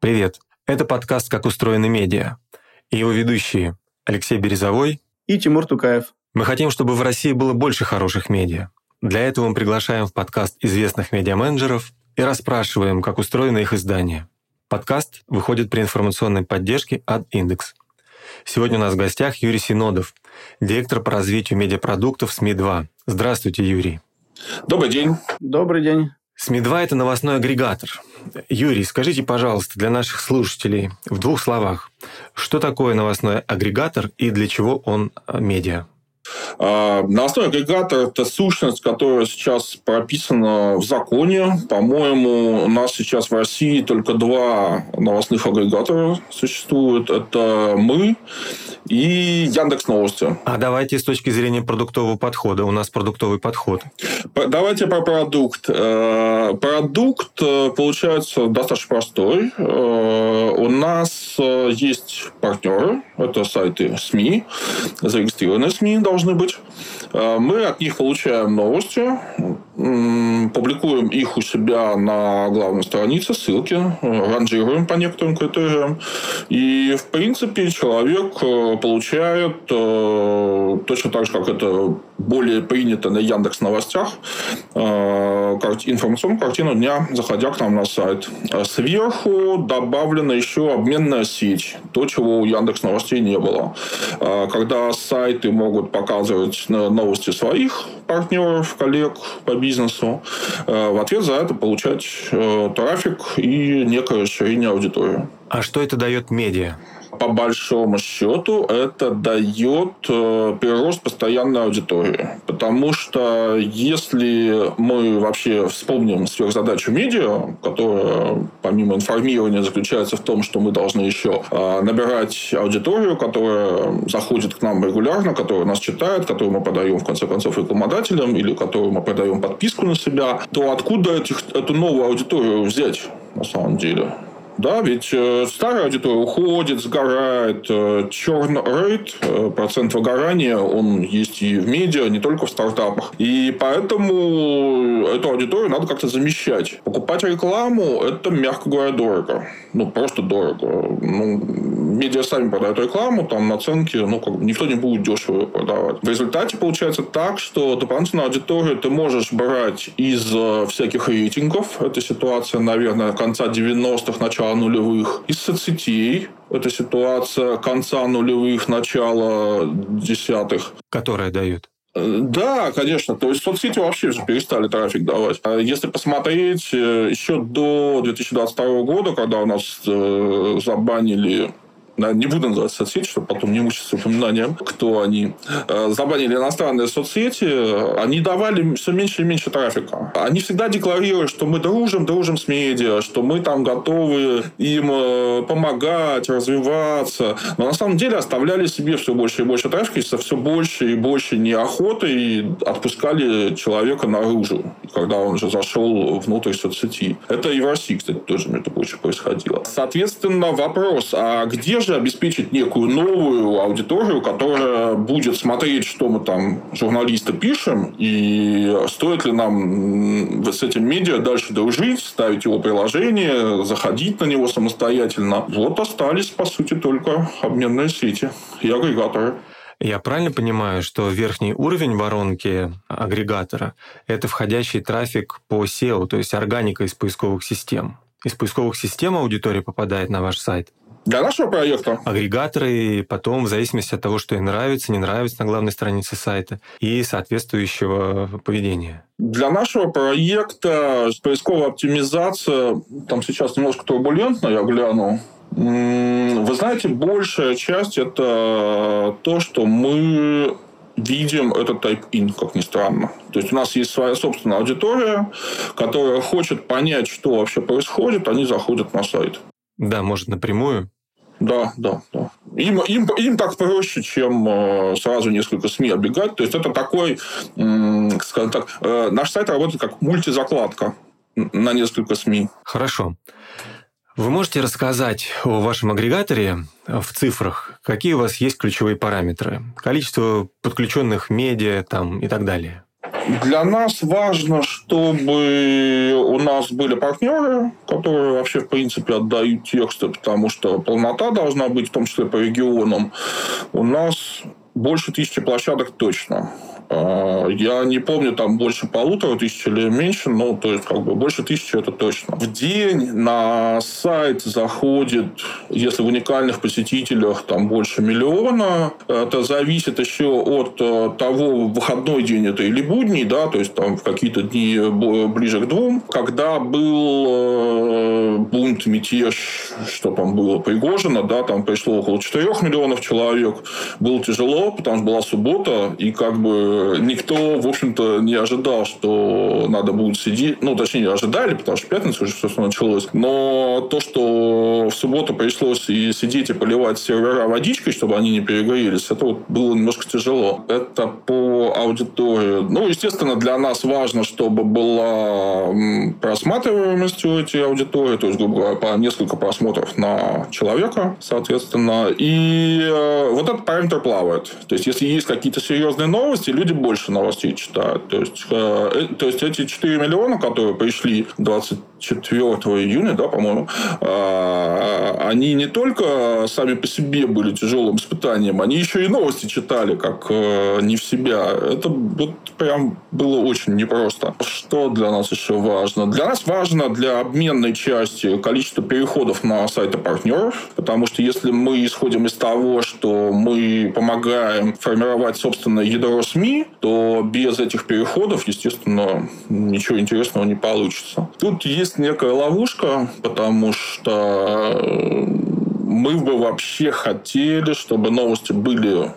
Привет! Это подкаст «Как устроены медиа» и его ведущие Алексей Березовой и Тимур Тукаев. Мы хотим, чтобы в России было больше хороших медиа. Для этого мы приглашаем в подкаст известных медиа-менеджеров и расспрашиваем, как устроены их издания. Подкаст выходит при информационной поддержке от Индекс. Сегодня у нас в гостях Юрий Синодов, директор по развитию медиапродуктов СМИ-2. Здравствуйте, Юрий. Добрый день. Добрый день. СМИ-2 – это новостной агрегатор. Юрий, скажите, пожалуйста, для наших слушателей в двух словах, что такое новостной агрегатор и для чего он э, медиа? А, новостной агрегатор – это сущность, которая сейчас прописана в законе. По-моему, у нас сейчас в России только два новостных агрегатора существуют. Это мы и Яндекс Новости. А давайте с точки зрения продуктового подхода. У нас продуктовый подход. Давайте про продукт. Э, продукт э, получается достаточно простой. Э, у нас есть партнеры, это сайты СМИ, зарегистрированные СМИ должны быть. Мы от них получаем новости, публикуем их у себя на главной странице, ссылки, ранжируем по некоторым критериям. И, в принципе, человек получает э, точно так же, как это более принято на Яндекс Новостях, э, информационную картину дня, заходя к нам на сайт. Сверху добавлена еще обменная сеть, то, чего у Яндекс Новостей не было. Э, когда сайты могут показывать новости своих партнеров, коллег по бизнесу, в ответ за это получать трафик и некое расширение аудитории. А что это дает медиа? По большому счету это дает э, прирост постоянной аудитории. Потому что если мы вообще вспомним сверхзадачу медиа, которая помимо информирования заключается в том, что мы должны еще э, набирать аудиторию, которая заходит к нам регулярно, которая нас читает, которую мы подаем в конце концов рекламодателям или которую мы продаем подписку на себя, то откуда этих, эту новую аудиторию взять на самом деле? Да, ведь э, старая аудитория уходит, сгорает. Э, рейд, э, процент выгорания, он есть и в медиа, не только в стартапах. И поэтому эту аудиторию надо как-то замещать. Покупать рекламу – это, мягко говоря, дорого. Ну, просто дорого. Ну, медиа сами продают рекламу, там наценки, ну, как бы никто не будет дешево продавать. В результате получается так, что дополнительную аудиторию ты можешь брать из всяких рейтингов. Это ситуация, наверное, конца 90-х, начала начала нулевых, из соцсетей, это ситуация конца нулевых, начала десятых. Которая дают? Э, да, конечно. То есть соцсети вообще уже перестали трафик давать. А если посмотреть э, еще до 2022 года, когда у нас э, забанили не буду называть соцсети, чтобы потом не мучиться упоминанием, кто они, э, забанили иностранные соцсети, они давали все меньше и меньше трафика. Они всегда декларируют, что мы дружим, дружим с медиа, что мы там готовы им э, помогать, развиваться. Но на самом деле оставляли себе все больше и больше трафика, и со все больше и больше неохоты и отпускали человека наружу, когда он уже зашел внутрь соцсети. Это и в России, кстати, тоже, между прочим, происходило. Соответственно, вопрос, а где же обеспечить некую новую аудиторию, которая будет смотреть, что мы там, журналисты, пишем, и стоит ли нам с этим медиа дальше дружить, ставить его приложение, заходить на него самостоятельно. Вот остались, по сути, только обменные сети и агрегаторы. Я правильно понимаю, что верхний уровень воронки агрегатора — это входящий трафик по SEO, то есть органика из поисковых систем? Из поисковых систем аудитория попадает на ваш сайт? Для нашего проекта. Агрегаторы потом, в зависимости от того, что им нравится, не нравится на главной странице сайта и соответствующего поведения. Для нашего проекта поисковая оптимизация, там сейчас немножко турбулентно, я гляну, вы знаете, большая часть это то, что мы видим этот type-in, как ни странно. То есть у нас есть своя собственная аудитория, которая хочет понять, что вообще происходит, они заходят на сайт. Да, может напрямую. Да, да, да. Им, им, им так проще, чем э, сразу несколько СМИ оббегать. То есть это такой, скажем так, э, наш сайт работает как мультизакладка на несколько СМИ. Хорошо. Вы можете рассказать о вашем агрегаторе в цифрах, какие у вас есть ключевые параметры? Количество подключенных медиа там, и так далее. Для нас важно, чтобы у нас были партнеры, которые вообще, в принципе, отдают тексты, потому что полнота должна быть, в том числе по регионам. У нас больше тысячи площадок точно. А, я не помню, там больше полутора тысяч или меньше, но то есть как бы больше тысячи это точно. В день на сайт заходит, если в уникальных посетителях там больше миллиона, это зависит еще от э, того, выходной день это или будний, да, то есть там в какие-то дни ближе к двум. Когда был э, бунт, мятеж, что там было, Пригожина, да, там пришло около 4 миллионов человек, было тяжело, потому что была суббота, и как бы никто, в общем-то, не ожидал, что надо будет сидеть. Ну, точнее, ожидали, потому что в пятницу уже все началось. Но то, что в субботу пришлось и сидеть и поливать сервера водичкой, чтобы они не перегорелись, это вот было немножко тяжело. Это по аудитории. Ну, естественно, для нас важно, чтобы была просматриваемость у этой аудитории, то есть, грубо говоря, по несколько просмотров на человека, соответственно. И э, вот этот параметр плавает. То есть, если есть какие-то серьезные новости, люди больше новостей читают. То есть, э, э то есть эти 4 миллиона, которые пришли 24 июня, да, по-моему, э, они не только сами по себе были тяжелым испытанием, они еще и новости читали, как э, не в себя. Это вот прям было очень непросто. Что для нас еще важно? Для нас важно для обменной части количество переходов на сайты партнеров, потому что если мы исходим из того, что мы помогаем формировать собственное ядро СМИ, то без этих переходов, естественно, ничего интересного не получится. Тут есть некая ловушка, потому что мы бы вообще хотели, чтобы новости были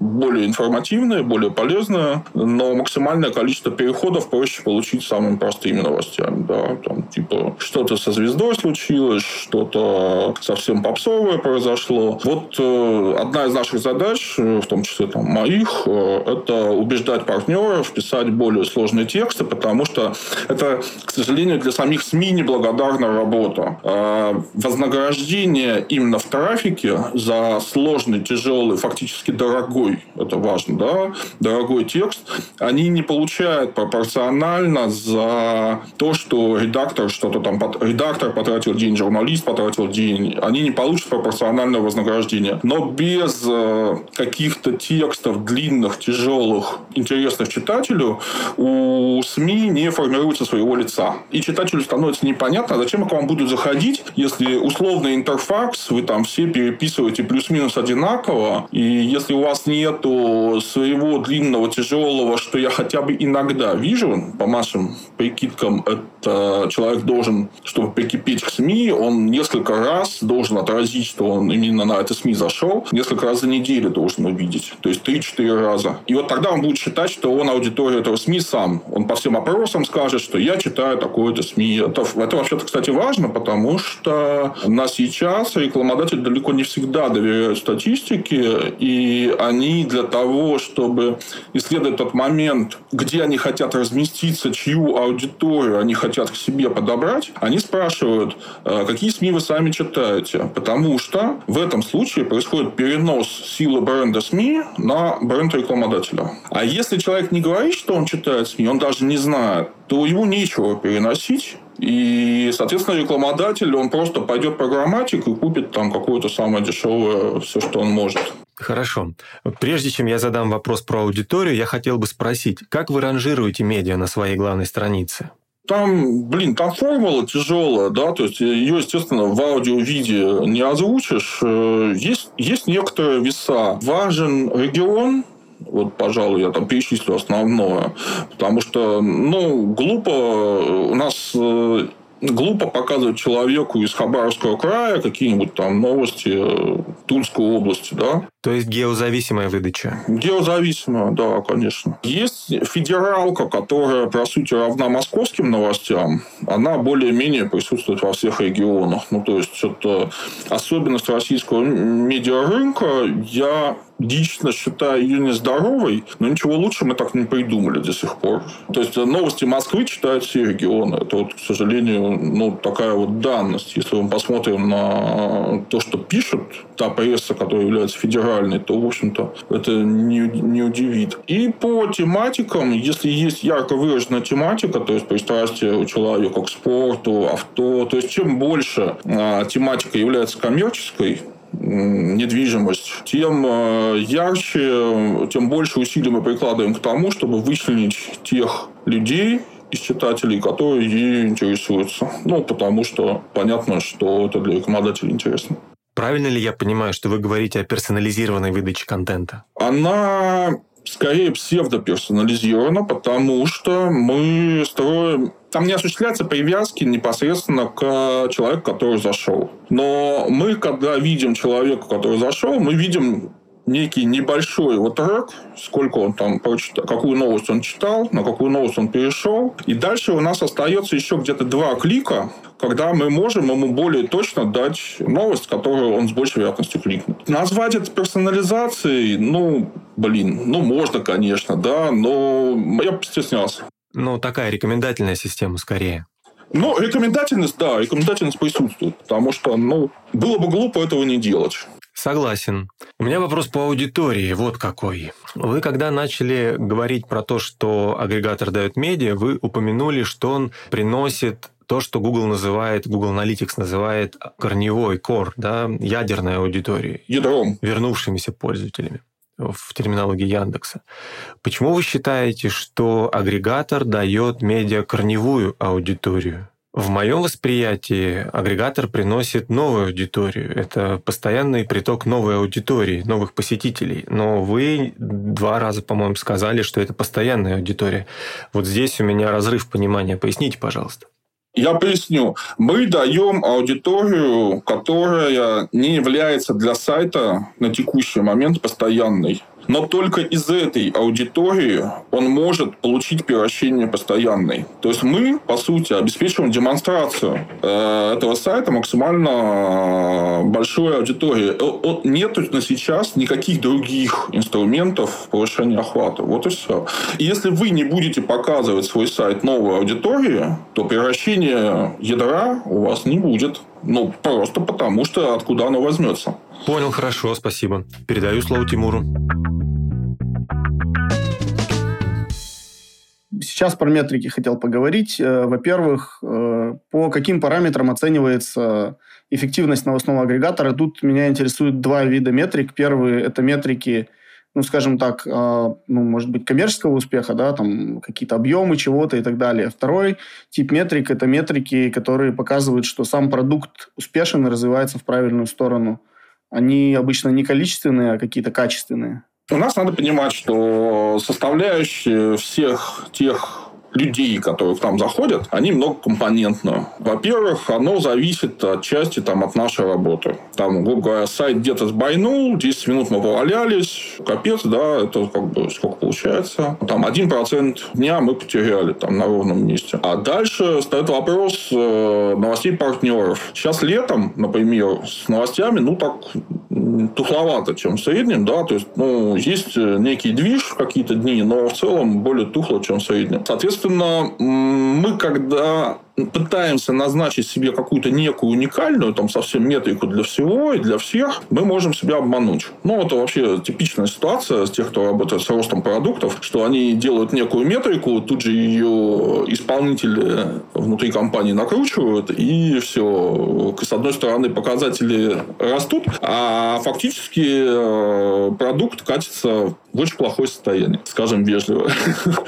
более информативная, более полезная, но максимальное количество переходов проще получить самыми простыми новостями. Да? Там, типа, что-то со звездой случилось, что-то совсем попсовое произошло. Вот э, одна из наших задач, э, в том числе там, моих, э, это убеждать партнеров писать более сложные тексты, потому что это, к сожалению, для самих СМИ неблагодарная работа. А вознаграждение именно в трафике за сложный, тяжелый, фактически дорогой дорогой, это важно, да, дорогой текст, они не получают пропорционально за то, что редактор что-то там, редактор потратил день, журналист потратил день, они не получат пропорциональное вознаграждение. Но без э, каких-то текстов длинных, тяжелых, интересных читателю у СМИ не формируется своего лица. И читателю становится непонятно, зачем к вам будут заходить, если условный интерфакс вы там все переписываете плюс-минус одинаково, и если у вас не нету своего длинного, тяжелого, что я хотя бы иногда вижу, по нашим прикидкам, это человек должен, чтобы прикипеть к СМИ, он несколько раз должен отразить, что он именно на это СМИ зашел, несколько раз за неделю должен увидеть. То есть 3-4 раза. И вот тогда он будет считать, что он аудитория этого СМИ сам. Он по всем опросам скажет, что я читаю такое-то СМИ. Это, это вообще-то, кстати, важно, потому что на сейчас рекламодатели далеко не всегда доверяют статистике, и они они для того, чтобы исследовать тот момент, где они хотят разместиться, чью аудиторию они хотят к себе подобрать, они спрашивают, «А какие СМИ вы сами читаете. Потому что в этом случае происходит перенос силы бренда СМИ на бренд рекламодателя. А если человек не говорит, что он читает СМИ, он даже не знает, то ему нечего переносить, и, соответственно, рекламодатель, он просто пойдет программатик и купит там какое-то самое дешевое, все, что он может. Хорошо. Прежде чем я задам вопрос про аудиторию, я хотел бы спросить, как вы ранжируете медиа на своей главной странице? Там, блин, там формула тяжелая, да, то есть ее, естественно, в аудио-виде не озвучишь. Э, есть, есть некоторые веса. Важен регион, вот, пожалуй, я там перечислю основное. Потому что, ну, глупо у нас э, глупо показывать человеку из Хабаровского края какие-нибудь там новости э, Тульской области, да. То есть геозависимая выдача? Геозависимая, да, конечно. Есть федералка, которая, по сути, равна московским новостям. Она более-менее присутствует во всех регионах. Ну, то есть, это особенность российского медиарынка. Я лично считаю ее нездоровой, но ничего лучше мы так не придумали до сих пор. То есть новости Москвы читают все регионы. Это, вот, к сожалению, ну, такая вот данность. Если мы посмотрим на то, что пишут та пресса, которая является федеральной, то, в общем-то, это не, не удивит. И по тематикам, если есть ярко выраженная тематика, то есть пристрастие у человека к спорту, авто, то есть чем больше а, тематика является коммерческой, недвижимость, тем э, ярче, тем больше усилий мы прикладываем к тому, чтобы вычленить тех людей, из читателей, которые ей интересуются. Ну, потому что понятно, что это для рекламодателей интересно. Правильно ли я понимаю, что вы говорите о персонализированной выдаче контента? Она скорее псевдоперсонализирована, потому что мы строим там не осуществляются привязки непосредственно к человеку, который зашел. Но мы, когда видим человека, который зашел, мы видим некий небольшой вот трек, сколько он там прочитал, какую новость он читал, на какую новость он перешел. И дальше у нас остается еще где-то два клика, когда мы можем ему более точно дать новость, которую он с большей вероятностью кликнет. Назвать это персонализацией, ну, блин, ну, можно, конечно, да, но я постеснялся. Ну, такая рекомендательная система скорее. Ну, рекомендательность, да, рекомендательность присутствует, потому что, ну, было бы глупо этого не делать. Согласен. У меня вопрос по аудитории. Вот какой. Вы когда начали говорить про то, что агрегатор дает медиа, вы упомянули, что он приносит то, что Google называет, Google Analytics называет корневой, core, да, ядерной аудиторией. Ядром. Вернувшимися пользователями в терминологии Яндекса. Почему вы считаете, что агрегатор дает медиа корневую аудиторию? В моем восприятии агрегатор приносит новую аудиторию. Это постоянный приток новой аудитории, новых посетителей. Но вы два раза, по-моему, сказали, что это постоянная аудитория. Вот здесь у меня разрыв понимания. Поясните, пожалуйста. Я поясню. Мы даем аудиторию, которая не является для сайта на текущий момент постоянной. Но только из этой аудитории он может получить превращение постоянной. То есть мы, по сути, обеспечиваем демонстрацию э, этого сайта максимально большой аудитории. Нет на сейчас никаких других инструментов повышения охвата. Вот и все. И если вы не будете показывать свой сайт новой аудитории, то превращения ядра у вас не будет. Ну, просто потому, что откуда оно возьмется. Понял, хорошо, спасибо. Передаю слово Тимуру. Сейчас про метрики хотел поговорить. Э, во-первых, э, по каким параметрам оценивается эффективность новостного агрегатора? Тут меня интересуют два вида метрик. Первый – это метрики, ну, скажем так, э, ну, может быть, коммерческого успеха, да, там какие-то объемы чего-то и так далее. Второй тип метрик – это метрики, которые показывают, что сам продукт успешен и развивается в правильную сторону. Они обычно не количественные, а какие-то качественные. У нас надо понимать, что составляющие всех тех людей, которые к нам заходят, они многокомпонентны. Во-первых, оно зависит от части там, от нашей работы. Там, грубо говоря, сайт где-то сбайнул, 10 минут мы повалялись, капец, да, это как бы сколько получается. Там 1% дня мы потеряли там на ровном месте. А дальше стоит вопрос э, новостей партнеров. Сейчас летом, например, с новостями, ну, так тухловато, чем в среднем, да, то есть, ну, есть некий движ какие-то дни, но в целом более тухло, чем в среднем. Соответственно, Соответственно, мы когда пытаемся назначить себе какую-то некую уникальную, там, совсем метрику для всего и для всех, мы можем себя обмануть. Ну, это вообще типичная ситуация с тех, кто работает с ростом продуктов, что они делают некую метрику, тут же ее исполнители внутри компании накручивают, и все. С одной стороны, показатели растут, а фактически э, продукт катится в очень плохое состояние, скажем вежливо.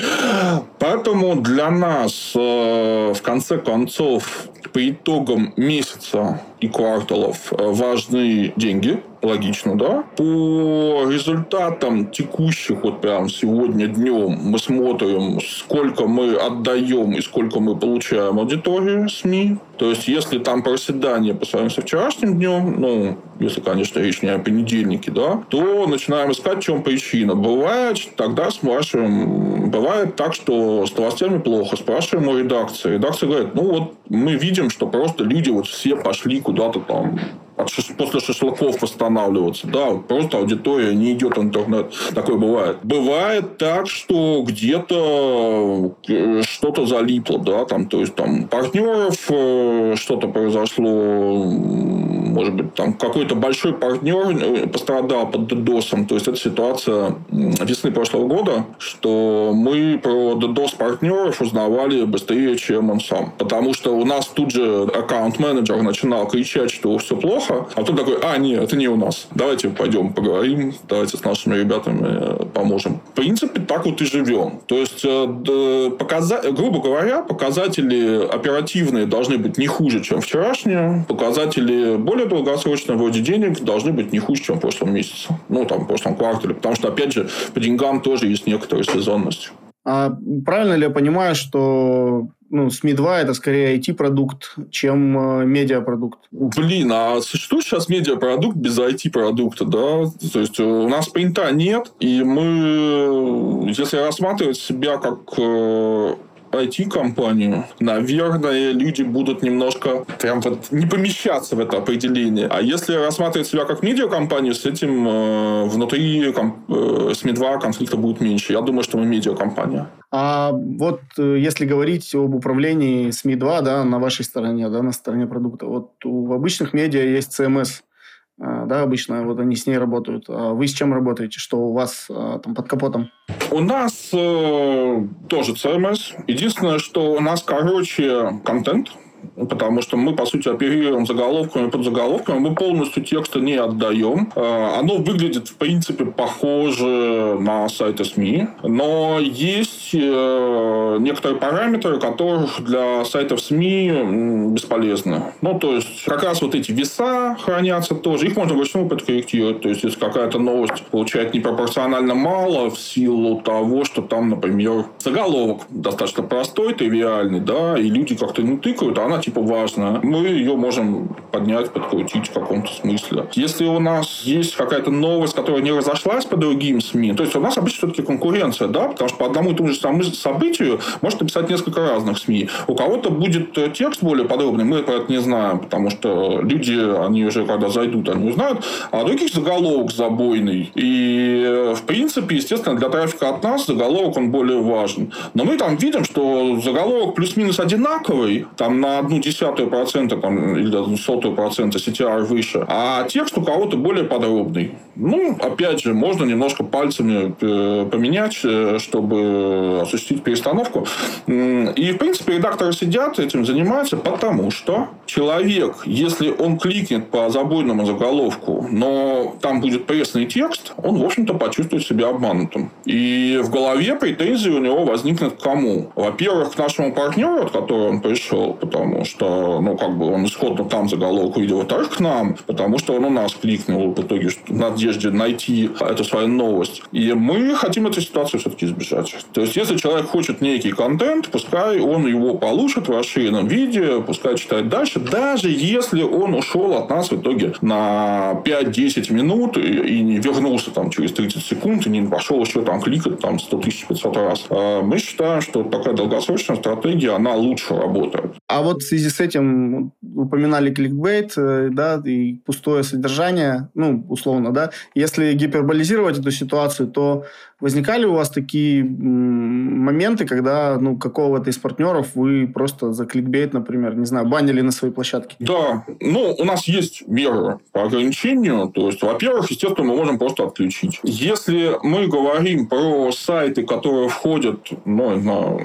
Поэтому для нас э, в конце концов по итогам месяца и кварталов э, важны деньги, логично, да? По результатам текущих, вот прям сегодня днем, мы смотрим, сколько мы отдаем и сколько мы получаем аудитории СМИ. То есть, если там проседание по сравнению со вчерашним днем, ну, если, конечно, речь не о понедельнике, да, то начинаем искать, в чем причина. Бывает, тогда спрашиваем, бывает так, что с новостями плохо, спрашиваем у редакции. Редакция говорит, ну, вот мы видим, что просто люди вот все пошли куда do Kudotopom, куда-то там после шашлыков восстанавливаться. Да, просто аудитория не идет в интернет. Такое бывает. Бывает так, что где-то э, что-то залипло, да, там, то есть там партнеров э, что-то произошло, может быть, там какой-то большой партнер э, пострадал под DDoS. То есть, это ситуация весны прошлого года, что мы про DDoS партнеров узнавали быстрее, чем он сам. Потому что у нас тут же аккаунт-менеджер начинал кричать, что все плохо, а тут такой, а, нет, это не у нас. Давайте пойдем поговорим, давайте с нашими ребятами э, поможем. В принципе, так вот и живем. То есть, э, показа... грубо говоря, показатели оперативные должны быть не хуже, чем вчерашние, показатели более долгосрочно вроде денег должны быть не хуже, чем в прошлом месяце. Ну, там, в прошлом квартале. Потому что, опять же, по деньгам тоже есть некоторая сезонность. А правильно ли я понимаю, что ну, СМИ-2 это скорее IT-продукт, чем э, медиапродукт? Блин, а существует сейчас медиапродукт без IT-продукта, да? То есть, у нас принта нет, и мы, если рассматривать себя как э, IT-компанию, наверное, люди будут немножко прям вот не помещаться в это определение. А если рассматривать себя как медиакомпанию, с этим э, внутри ком- э, СМИ-2 конфликта будет меньше. Я думаю, что мы медиакомпания. А вот э, если говорить об управлении СМИ-2 да, на вашей стороне, да, на стороне продукта, вот у обычных медиа есть CMS – а, да, обычно вот они с ней работают. А вы с чем работаете? Что у вас а, там под капотом? У нас э, тоже CMS. Единственное, что у нас короче контент, потому что мы, по сути, оперируем заголовками под заголовками, мы полностью текста не отдаем. А, оно выглядит, в принципе, похоже на сайты СМИ, но есть э, некоторые параметры, которые для сайтов СМИ бесполезны. Ну, то есть, как раз вот эти веса хранятся тоже, их можно вручную подкорректировать. То есть, если какая-то новость получает непропорционально мало в силу того, что там, например, заголовок достаточно простой, тривиальный, да, и люди как-то не тыкают, а она типа важная, мы ее можем поднять, подкрутить в каком-то смысле. Если у нас есть какая-то новость, которая не разошлась по другим СМИ, то есть у нас обычно все-таки конкуренция, да, потому что по одному и тому же событию можно написать несколько разных СМИ. У кого-то будет э, текст более подробный, мы про это не знаем, потому что люди, они уже когда зайдут, они узнают, а других заголовок забойный. И, э, в принципе, естественно, для трафика от нас заголовок, он более важен. Но мы там видим, что заголовок плюс-минус одинаковый, там на одну десятую процента там, или одну сотую процента CTR выше, а текст у кого-то более подробный. Ну, опять же, можно немножко пальцами э, поменять, э, чтобы осуществить перестановку. И, в принципе, редакторы сидят, этим занимаются, потому что человек, если он кликнет по забойному заголовку, но там будет пресный текст, он, в общем-то, почувствует себя обманутым. И в голове претензии у него возникнет к кому? Во-первых, к нашему партнеру, от которого он пришел, потому что, ну, как бы он исходно там заголовок увидел, во-вторых, к нам, потому что он у нас кликнул в итоге в надежде найти эту свою новость. И мы хотим эту ситуацию все-таки избежать. То есть, если человек хочет некий контент, пускай он его получит в расширенном виде, пускай читает дальше, даже если он ушел от нас в итоге на 5-10 минут и, и не вернулся там через 30 секунд, и не пошел еще там кликать там 100 500 раз. А мы считаем, что такая долгосрочная стратегия, она лучше работает. А вот связи с этим упоминали кликбейт, э, да, и пустое содержание, ну, условно, да. Если гиперболизировать эту ситуацию, то возникали у вас такие моменты, когда, ну, какого-то из партнеров вы просто за кликбейт, например, не знаю, банили на своей площадке? Да, ну, у нас есть меры по ограничению. То есть, во-первых, естественно, мы можем просто отключить. Если мы говорим про сайты, которые входят, ну, на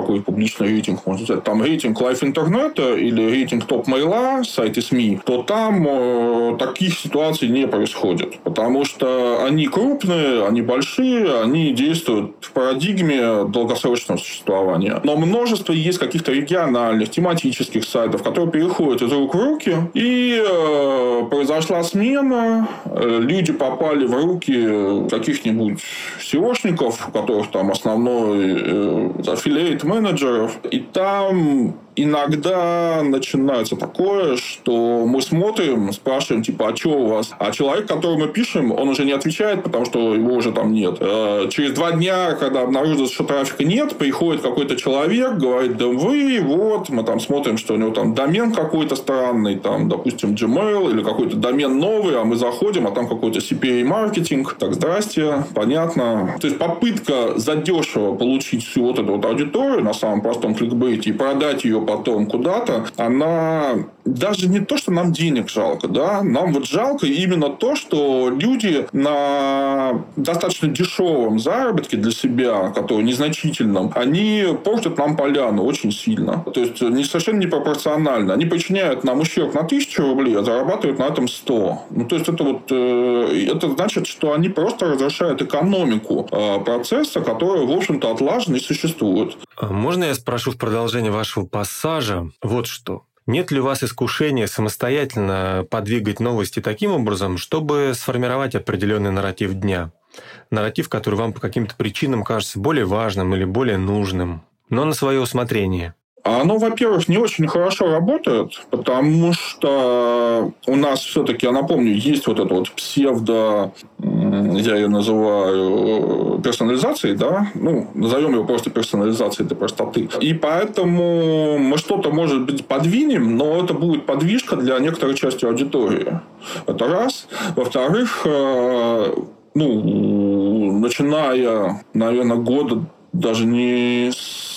какой публичный рейтинг, можно сказать, там рейтинг Life интернета или рейтинг топ-мейла, сайты СМИ, то там э, таких ситуаций не происходит. Потому что они крупные, они большие, они действуют в парадигме долгосрочного существования. Но множество есть каких-то региональных, тематических сайтов, которые переходят из рук в руки, и э, произошла смена, э, люди попали в руки каких-нибудь SEOшников, у которых там основной э, аффилиат менеджеров, и там иногда начинается такое, что мы смотрим, спрашиваем, типа, а что у вас? А человек, которому мы пишем, он уже не отвечает, потому что его уже там нет. Э, через два дня, когда обнаружится, что трафика нет, приходит какой-то человек, говорит, да вы, вот, мы там смотрим, что у него там домен какой-то странный, там, допустим, Gmail или какой-то домен новый, а мы заходим, а там какой-то CPA-маркетинг. Так, здрасте, понятно. То есть, попытка задешево получить всю вот эту вот аудиторию на самом простом кликбейте и продать ее потом куда-то, она даже не то, что нам денег жалко, да, нам вот жалко именно то, что люди на достаточно дешевом заработке для себя, который незначительном, они портят нам поляну очень сильно. То есть, не совершенно непропорционально. Они причиняют нам ущерб на тысячу рублей, а зарабатывают на этом 100. Ну, то есть, это вот, э, это значит, что они просто разрушают экономику э, процесса, который, в общем-то, отлажен и существует. А можно я спрошу в продолжение вашего пассажа вот что? Нет ли у вас искушения самостоятельно подвигать новости таким образом, чтобы сформировать определенный нарратив дня? Нарратив, который вам по каким-то причинам кажется более важным или более нужным, но на свое усмотрение. А оно, во-первых, не очень хорошо работает, потому что у нас все-таки, я напомню, есть вот это вот псевдо, я ее называю персонализацией, да, ну, назовем его просто персонализацией для простоты. И поэтому мы что-то, может быть, подвинем, но это будет подвижка для некоторой части аудитории. Это раз. Во-вторых, э, ну, начиная, наверное, года даже не с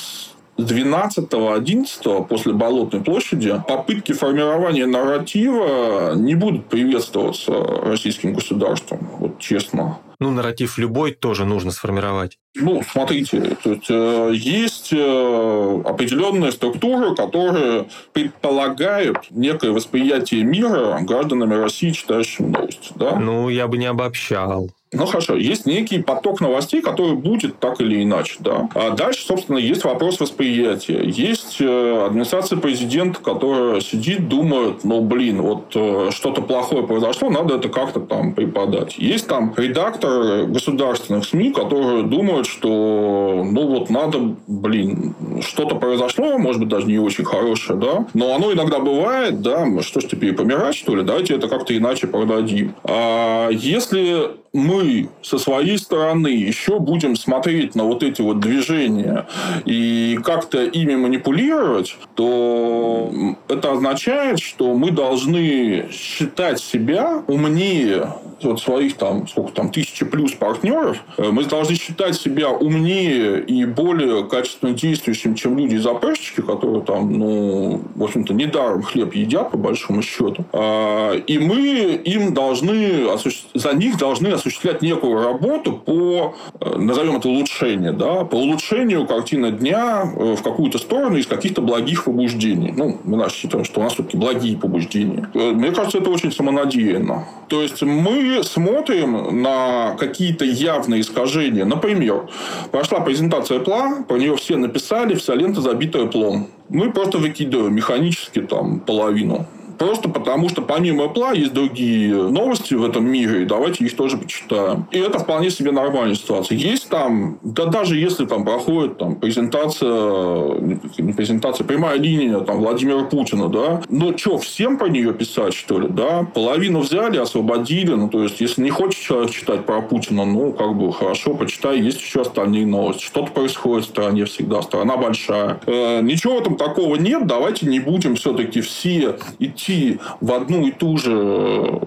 12-11 после Болотной площади попытки формирования нарратива не будут приветствоваться российским государством, вот честно. Ну, нарратив любой тоже нужно сформировать. Ну, смотрите, то есть, э, есть э, определенные структуры, которые предполагают некое восприятие мира гражданами России, читающими новости. Да? Ну, я бы не обобщал. Ну хорошо, есть некий поток новостей, который будет так или иначе, да. А дальше, собственно, есть вопрос восприятия. Есть э, администрация президента, которая сидит, думает, ну блин, вот э, что-то плохое произошло, надо это как-то там преподать. Есть там редактор государственных СМИ, которые думают, что ну вот надо, блин, что-то произошло, может быть, даже не очень хорошее, да, но оно иногда бывает, да, что ж теперь помирать, что ли, давайте это как-то иначе продадим. А если мы со своей стороны еще будем смотреть на вот эти вот движения и как-то ими манипулировать, то это означает, что мы должны считать себя умнее вот своих там, сколько там, тысячи плюс партнеров, мы должны считать себя умнее и более качественно действующим, чем люди из АПшечки, которые там, ну, в общем-то, недаром хлеб едят, по большому счету. А, и мы им должны, за них должны осуществлять некую работу по, э, назовем это улучшение, да, по улучшению картины дня э, в какую-то сторону из каких-то благих побуждений. Ну, мы считаем, что у нас все-таки благие побуждения. Э, мне кажется, это очень самонадеянно. То есть, мы смотрим на какие-то явные искажения. Например, прошла презентация ПЛА, про нее все написали, вся лента забита плом. Мы просто выкидываем механически там половину Просто потому, что помимо Apple есть другие новости в этом мире, и давайте их тоже почитаем. И это вполне себе нормальная ситуация. Есть там, да даже если там проходит там, презентация, не презентация, прямая линия там, Владимира Путина, да, но что, всем по нее писать, что ли, да? Половину взяли, освободили, ну, то есть, если не хочет человек читать про Путина, ну, как бы, хорошо, почитай, есть еще остальные новости. Что-то происходит в стране всегда, страна большая. Э, ничего этом такого нет, давайте не будем все-таки все идти в одну и ту же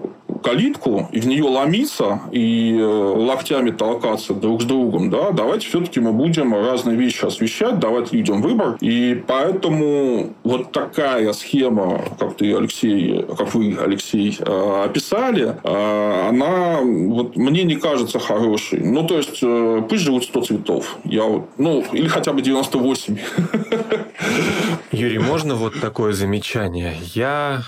калитку и в нее ломиться и э, локтями толкаться друг с другом, да, давайте все-таки мы будем разные вещи освещать, давать людям выбор. И поэтому вот такая схема, как ты, Алексей, как вы, Алексей, э, описали, э, она вот мне не кажется хорошей. Ну, то есть, пусть живут 100 цветов. Я вот, ну, или хотя бы 98. Юрий, можно вот такое замечание? Я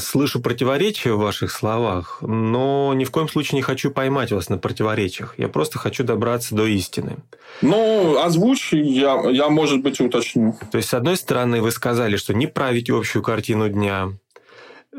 слышу противоречия в ваших словах, но ни в коем случае не хочу поймать вас на противоречиях. Я просто хочу добраться до истины. Ну, озвучь, я, я, может быть, уточню. То есть, с одной стороны, вы сказали, что не править общую картину дня,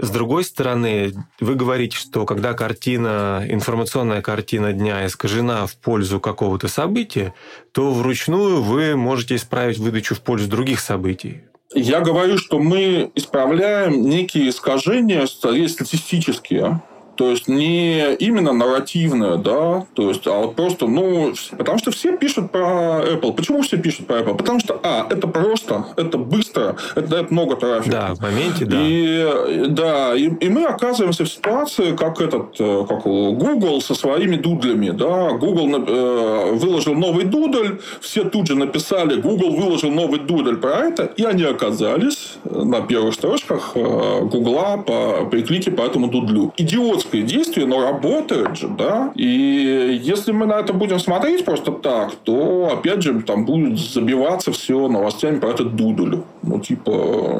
с другой стороны, вы говорите, что когда картина, информационная картина дня искажена в пользу какого-то события, то вручную вы можете исправить выдачу в пользу других событий. Я говорю, что мы исправляем некие искажения статистические, то есть не именно нарративное, да, то есть, а вот просто, ну, потому что все пишут про Apple. Почему все пишут про Apple? Потому что, а, это просто, это быстро, это дает много трафика. Да, в моменте, да. И, да, и, и мы оказываемся в ситуации, как этот, э, как Google со своими дудлями, да, Google э, выложил новый дудль, все тут же написали, Google выложил новый дудль про это, и они оказались на первых строчках э, Google по, при клике по этому дудлю. Идиотски человеческое действие, но работает же, да? И если мы на это будем смотреть просто так, то, опять же, там будет забиваться все новостями про этот дудуль. Ну, типа,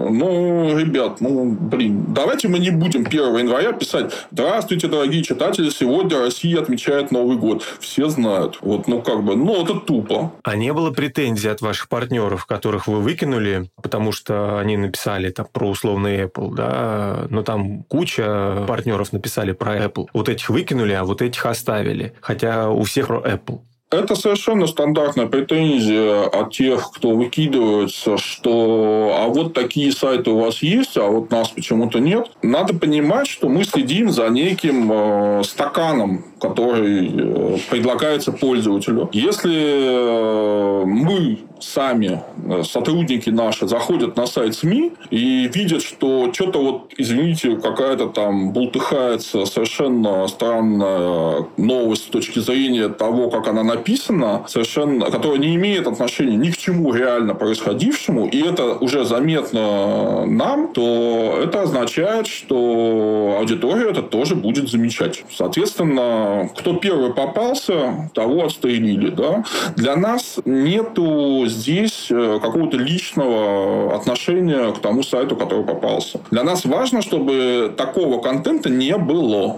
ну, ребят, ну, блин, давайте мы не будем 1 января писать «Здравствуйте, дорогие читатели, сегодня Россия отмечает Новый год». Все знают. Вот, ну, как бы, ну, это тупо. А не было претензий от ваших партнеров, которых вы выкинули, потому что они написали там про условный Apple, да? Но там куча партнеров написали про Apple. Вот этих выкинули, а вот этих оставили. Хотя у всех про Apple. Это совершенно стандартная претензия от тех, кто выкидывается, что а вот такие сайты у вас есть, а вот нас почему-то нет. Надо понимать, что мы следим за неким э, стаканом, который э, предлагается пользователю. Если э, мы сами, э, сотрудники наши, заходят на сайт СМИ и видят, что что-то вот, извините, какая-то там бултыхается совершенно странная новость с точки зрения того, как она написана, совершенно, которая не имеет отношения ни к чему реально происходившему, и это уже заметно нам, то это означает, что аудитория это тоже будет замечать. Соответственно, кто первый попался, того отстрелили. Да? Для нас нету здесь э, какого-то личного отношения к тому сайту, который попался. Для нас важно, чтобы такого контента не было.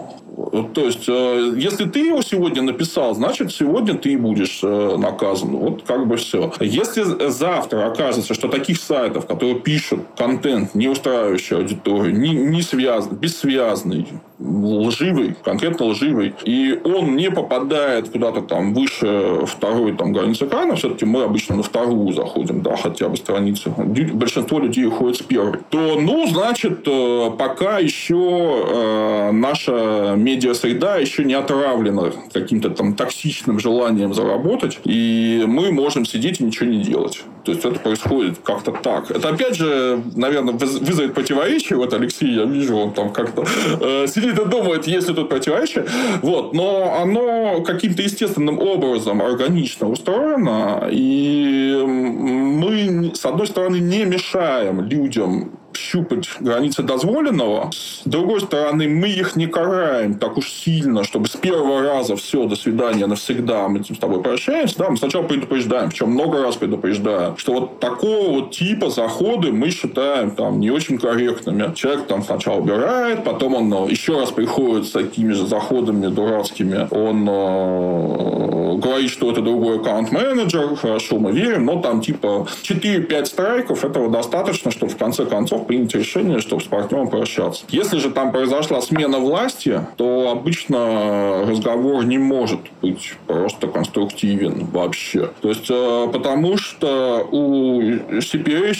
То есть, э, если ты его сегодня написал, значит, сегодня ты будешь э, наказан. Вот как бы все. Если завтра окажется, что таких сайтов, которые пишут контент, не устраивающий аудиторию, не, не связан, бессвязный, лживый, конкретно лживый, и он не попадает куда-то там выше второй там, границы экрана, все-таки мы обычно на вторую заходим, да, хотя бы страницу, большинство людей уходит с первой, то, ну, значит, э, пока еще наша медиа-среда еще не отравлена каким-то там токсичным желанием заработать, и мы можем сидеть и ничего не делать. То есть это происходит как-то так. Это опять же, наверное, вызовет противоречие. Вот Алексей, я вижу, он там как-то э, сидит и думает, есть ли тут противоречие. Вот. Но оно каким-то естественным образом органично устроено. И мы, с одной стороны, не мешаем людям щупать границы дозволенного. С другой стороны, мы их не караем так уж сильно, чтобы с первого раза все, до свидания, навсегда, мы с тобой прощаемся. Да, мы сначала предупреждаем, причем много раз предупреждаем, что вот такого вот типа заходы мы считаем там не очень корректными. Человек там сначала убирает, потом он э, еще раз приходит с такими же заходами дурацкими. Он э, говорит, что это другой аккаунт-менеджер, хорошо, мы верим, но там типа 4-5 страйков, этого достаточно, чтобы в конце концов принять решение, чтобы с партнером прощаться. Если же там произошла смена власти, то обычно разговор не может быть просто конструктивен вообще. То есть, э, потому что у cpa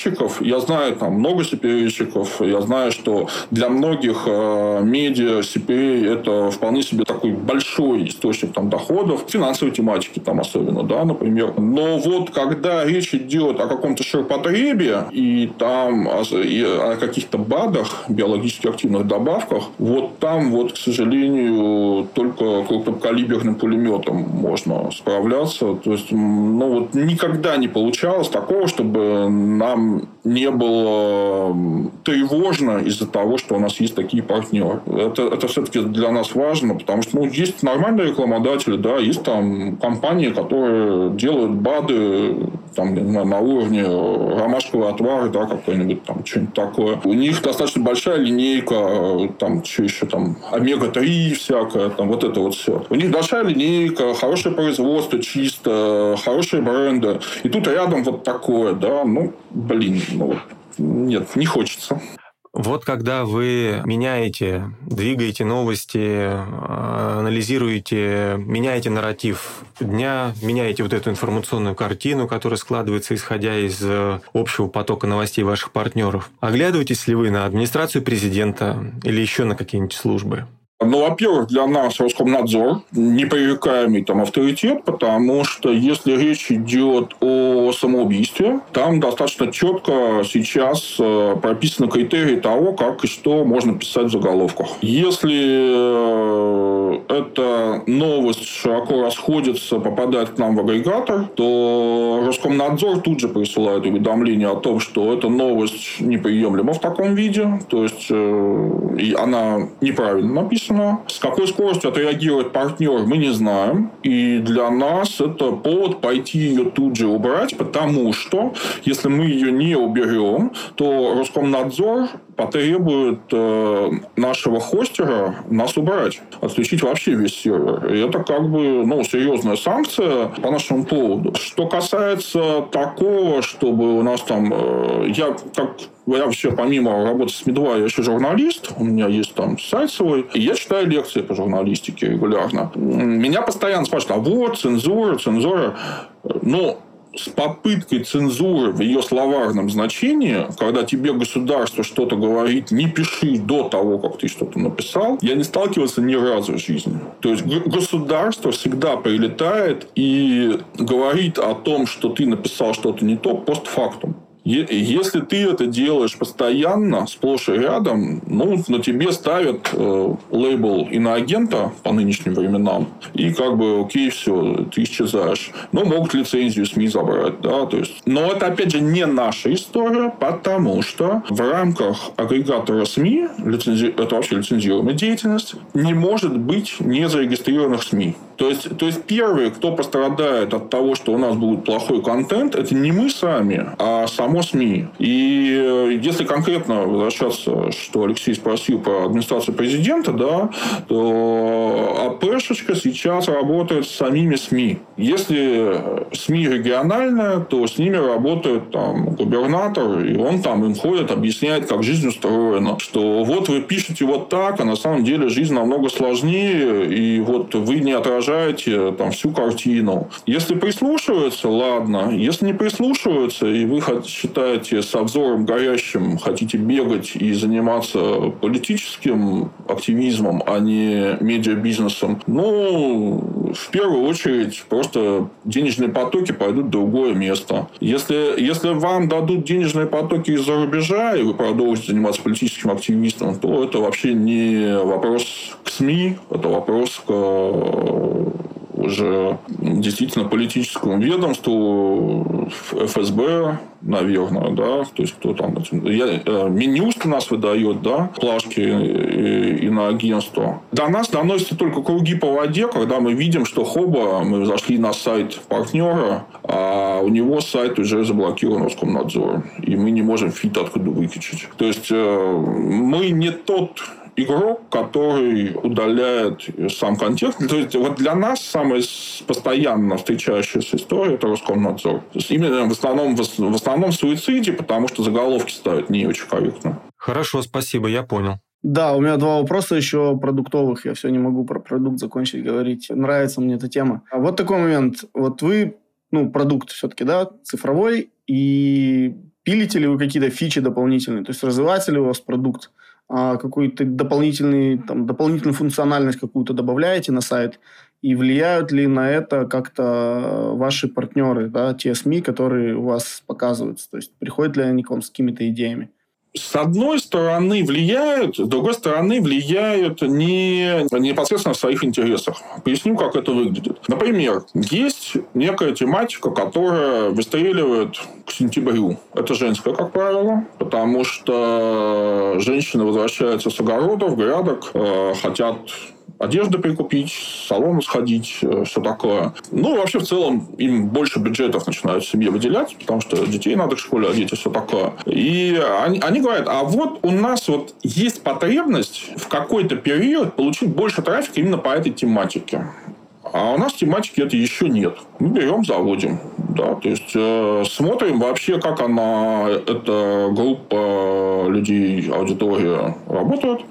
я знаю там много cpa я знаю, что для многих э, медиа CPA это вполне себе такой большой источник там доходов, финансовой тематики там особенно, да, например. Но вот когда речь идет о каком-то ширпотребе, и там и о каких-то БАДах, биологически активных добавках, вот там вот, к сожалению, только крупнокалиберным пулеметом можно справляться. То есть, ну вот никогда не получалось такого, чтобы нам не было тревожно из-за того, что у нас есть такие партнеры. Это, это все-таки для нас важно, потому что ну, есть нормальные рекламодатели, да, есть там компании, которые делают БАДы там, на, на уровне ромашкового отвара, да, какой-нибудь там, что-нибудь такое. У них достаточно большая линейка, там, что еще там, омега-3 всякое, там, вот это вот все. У них большая линейка, хорошее производство чисто, хорошие бренды. И тут рядом вот такое, да, ну, блин, ну, нет, не хочется. Вот когда вы меняете, двигаете новости, анализируете, меняете нарратив дня, меняете вот эту информационную картину, которая складывается, исходя из э, общего потока новостей ваших партнеров, оглядываетесь ли вы на администрацию президента или еще на какие-нибудь службы? Ну, во-первых, для нас Роскомнадзор непререкаемый там авторитет, потому что если речь идет о самоубийстве, там достаточно четко сейчас э, прописаны критерии того, как и что можно писать в заголовках. Если э, эта новость широко расходится, попадает к нам в агрегатор, то Роскомнадзор тут же присылает уведомление о том, что эта новость неприемлема в таком виде, то есть э, она неправильно написана, написано. С какой скоростью отреагирует партнер, мы не знаем. И для нас это повод пойти ее тут же убрать, потому что если мы ее не уберем, то Роскомнадзор потребует э, нашего хостера нас убрать, отключить вообще весь сервер. И это как бы ну, серьезная санкция по нашему поводу. Что касается такого, чтобы у нас там... Э, я как я вообще, помимо работы с Медва, я еще журналист. У меня есть там сайт свой. И я читаю лекции по журналистике регулярно. Меня постоянно спрашивают, а вот цензура, цензура. Ну, с попыткой цензуры в ее словарном значении, когда тебе государство что-то говорит, не пиши до того, как ты что-то написал, я не сталкивался ни разу в жизни. То есть государство всегда прилетает и говорит о том, что ты написал что-то не то постфактум. Если ты это делаешь постоянно, сплошь и рядом, ну, на тебе ставят э, лейбл иноагента по нынешним временам, и как бы, окей, все, ты исчезаешь. Но могут лицензию СМИ забрать, да, то есть. Но это, опять же, не наша история, потому что в рамках агрегатора СМИ, лицензи... это вообще лицензируемая деятельность, не может быть незарегистрированных СМИ. То есть, то есть первые, кто пострадает от того, что у нас будет плохой контент, это не мы сами, а само СМИ. И э, если конкретно возвращаться, что Алексей спросил про администрацию президента, да, то АПшечка сейчас работает с самими СМИ. Если СМИ региональная, то с ними работает там губернатор, и он там им ходит, объясняет, как жизнь устроена. Что вот вы пишете вот так, а на самом деле жизнь намного сложнее, и вот вы не отражаете отражаете там всю картину. Если прислушиваются, ладно. Если не прислушиваются, и вы считаете с обзором горящим, хотите бегать и заниматься политическим активизмом, а не медиабизнесом, ну, в первую очередь, просто денежные потоки пойдут в другое место. Если, если вам дадут денежные потоки из-за рубежа, и вы продолжите заниматься политическим активистом, то это вообще не вопрос к СМИ, это вопрос к уже действительно политическому ведомству, ФСБ, наверное, да, то есть кто там, я, э, Минюст нас выдает, да, плашки и, и на агентство. До нас доносятся только круги по воде, когда мы видим, что хоба, мы зашли на сайт партнера, а у него сайт уже заблокирован Роскомнадзором, и мы не можем feed откуда выкачать. То есть э, мы не тот игрок, который удаляет сам контекст. То есть, вот для нас самая постоянно встречающаяся история – это Роскомнадзор. То есть, именно в основном, в основном в суициде, потому что заголовки ставят не очень корректно. Хорошо, спасибо, я понял. Да, у меня два вопроса еще продуктовых. Я все не могу про продукт закончить говорить. Нравится мне эта тема. А вот такой момент. Вот вы, ну, продукт все-таки, да, цифровой, и пилите ли вы какие-то фичи дополнительные? То есть развиваете ли у вас продукт? А, какую-то дополнительный, там, дополнительную функциональность какую-то добавляете на сайт, и влияют ли на это как-то ваши партнеры, да, те СМИ, которые у вас показываются? То есть приходят ли они к вам с какими-то идеями? С одной стороны влияют, с другой стороны влияют не непосредственно в своих интересах. Поясню, как это выглядит. Например, есть некая тематика, которая выстреливает к сентябрю. Это женская, как правило, потому что женщины возвращаются с огородов, грядок, э, хотят одежды прикупить, салон сходить, э, все такое. Ну, вообще, в целом, им больше бюджетов начинают семье выделять, потому что детей надо в школе одеть и все такое. И они, они говорят, а вот у нас вот есть потребность в какой-то период получить больше трафика именно по этой тематике. А у нас тематики это еще нет. мы берем, заводим. Да, то есть э, смотрим вообще, как она, эта группа людей, аудитория работает.